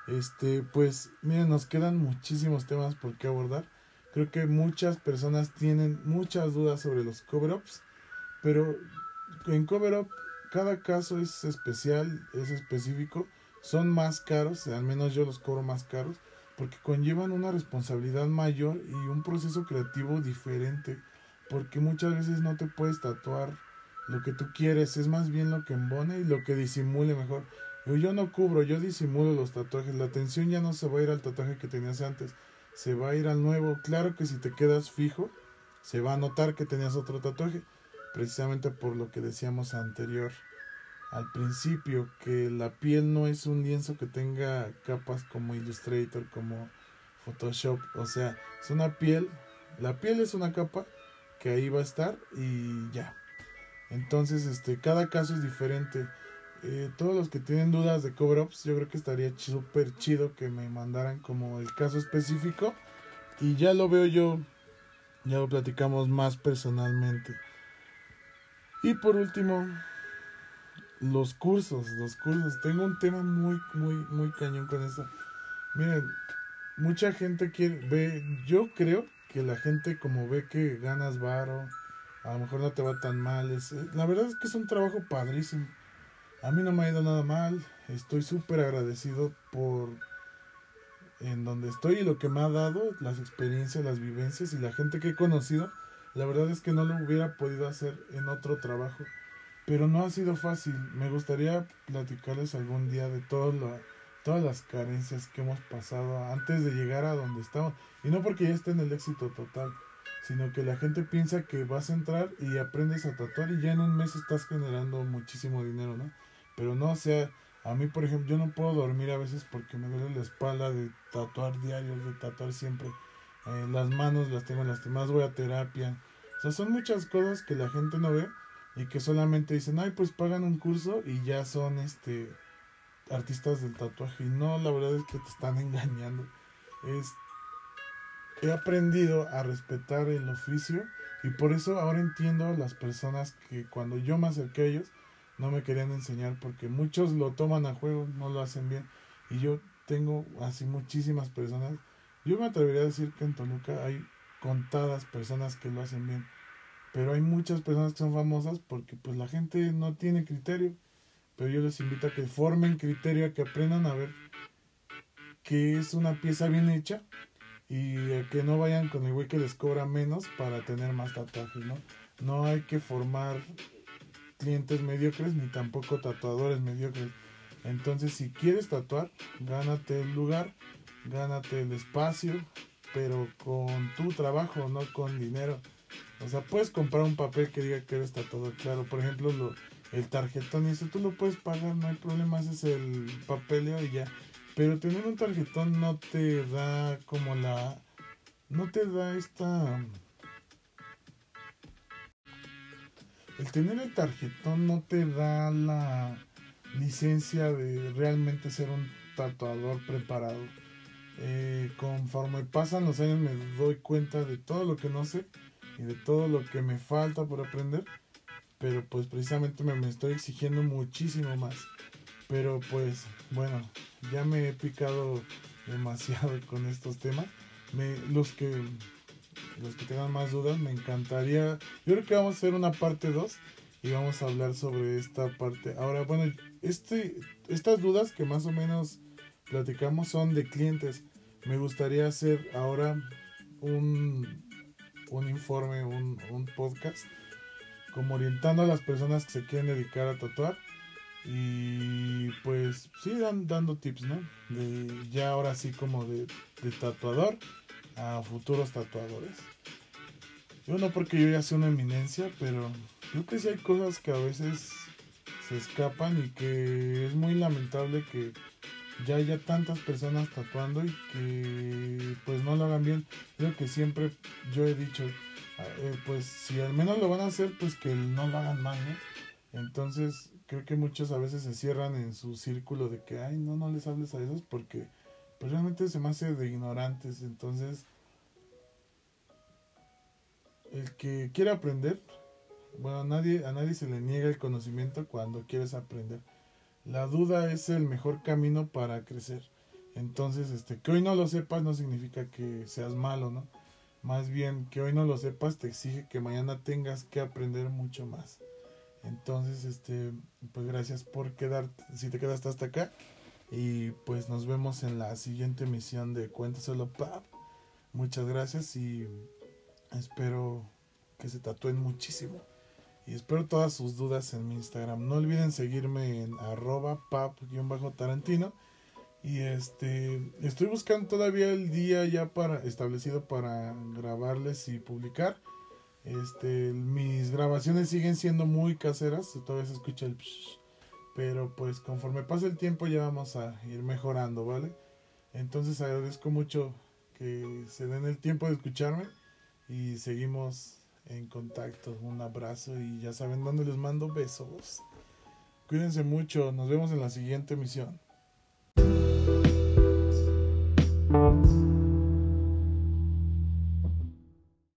Este, pues, miren, nos quedan muchísimos temas por qué abordar. Creo que muchas personas tienen muchas dudas sobre los cover-ups, pero en cover-up cada caso es especial, es específico, son más caros, al menos yo los cobro más caros porque conllevan una responsabilidad mayor y un proceso creativo diferente, porque muchas veces no te puedes tatuar lo que tú quieres, es más bien lo que embone y lo que disimule mejor. Yo no cubro, yo disimulo los tatuajes, la atención ya no se va a ir al tatuaje que tenías antes, se va a ir al nuevo. Claro que si te quedas fijo, se va a notar que tenías otro tatuaje, precisamente por lo que decíamos anterior al principio que la piel no es un lienzo que tenga capas como Illustrator, como Photoshop, o sea, es una piel, la piel es una capa que ahí va a estar y ya. Entonces, este, cada caso es diferente. Eh, todos los que tienen dudas de cover-ups, yo creo que estaría súper chido que me mandaran como el caso específico y ya lo veo yo, ya lo platicamos más personalmente. Y por último, los cursos, los cursos. Tengo un tema muy, muy, muy cañón con eso. Miren, mucha gente quiere, ve, yo creo que la gente como ve que ganas varo, a lo mejor no te va tan mal. Es, eh, la verdad es que es un trabajo padrísimo. A mí no me ha ido nada mal. Estoy súper agradecido por en donde estoy y lo que me ha dado, las experiencias, las vivencias y la gente que he conocido. La verdad es que no lo hubiera podido hacer en otro trabajo. Pero no ha sido fácil. Me gustaría platicarles algún día de todo todas las carencias que hemos pasado antes de llegar a donde estamos. Y no porque ya esté en el éxito total, sino que la gente piensa que vas a entrar y aprendes a tatuar y ya en un mes estás generando muchísimo dinero, ¿no? Pero no, o sea, a mí, por ejemplo, yo no puedo dormir a veces porque me duele la espalda de tatuar diarios, de tatuar siempre. Eh, las manos las tengo lastimadas, voy a terapia. O sea, son muchas cosas que la gente no ve y que solamente dicen, ay, pues pagan un curso y ya son este artistas del tatuaje. Y no, la verdad es que te están engañando. Es, he aprendido a respetar el oficio y por eso ahora entiendo las personas que cuando yo me acerqué a ellos no me querían enseñar porque muchos lo toman a juego, no lo hacen bien. Y yo tengo así muchísimas personas Yo me atrevería a decir que en Toluca hay contadas personas que lo hacen bien. Pero hay muchas personas que son famosas porque pues la gente no tiene criterio. Pero yo les invito a que formen criterio, a que aprendan a ver que es una pieza bien hecha y que no vayan con el güey que les cobra menos para tener más tatuajes, ¿no? No hay que formar clientes mediocres ni tampoco tatuadores mediocres. Entonces, si quieres tatuar, gánate el lugar, gánate el espacio, pero con tu trabajo, no con dinero. O sea, puedes comprar un papel que diga que eres tatuador, claro. Por ejemplo, lo, el tarjetón y eso tú lo puedes pagar, no hay problema, haces el papeleo y ya. Pero tener un tarjetón no te da como la... No te da esta... El tener el tarjetón no te da la licencia de realmente ser un tatuador preparado. Eh, conforme pasan los años me doy cuenta de todo lo que no sé y de todo lo que me falta por aprender. Pero pues precisamente me, me estoy exigiendo muchísimo más. Pero pues bueno, ya me he picado demasiado con estos temas. Los que los que tengan más dudas, me encantaría. Yo creo que vamos a hacer una parte 2 y vamos a hablar sobre esta parte. Ahora, bueno, este, estas dudas que más o menos platicamos son de clientes. Me gustaría hacer ahora un, un informe, un, un podcast, como orientando a las personas que se quieren dedicar a tatuar y pues sí, dando tips, ¿no? De, ya ahora sí como de, de tatuador a futuros tatuadores. Yo no porque yo ya sea una eminencia, pero creo que sí hay cosas que a veces se escapan y que es muy lamentable que ya haya tantas personas tatuando y que pues no lo hagan bien. Creo que siempre yo he dicho, eh, pues si al menos lo van a hacer, pues que no lo hagan mal. Entonces creo que muchos a veces se cierran en su círculo de que, ay, no, no les hables a esos porque pues, realmente se me hace de ignorantes. Entonces, el que quiere aprender, bueno, a nadie, a nadie se le niega el conocimiento cuando quieres aprender. La duda es el mejor camino para crecer. Entonces, este, que hoy no lo sepas no significa que seas malo, ¿no? Más bien que hoy no lo sepas te exige que mañana tengas que aprender mucho más. Entonces, este, pues gracias por quedar, si te quedaste hasta acá. Y pues nos vemos en la siguiente emisión de Cuéntaselo Pap. Muchas gracias y espero que se tatúen muchísimo. Y espero todas sus dudas en mi Instagram. No olviden seguirme en arroba pap-tarantino. Y este estoy buscando todavía el día ya para establecido para grabarles y publicar. Este, mis grabaciones siguen siendo muy caseras, todavía se escucha el pero pues conforme pasa el tiempo ya vamos a ir mejorando, ¿vale? Entonces agradezco mucho que se den el tiempo de escucharme y seguimos en contacto. Un abrazo y ya saben dónde les mando besos. Cuídense mucho, nos vemos en la siguiente emisión.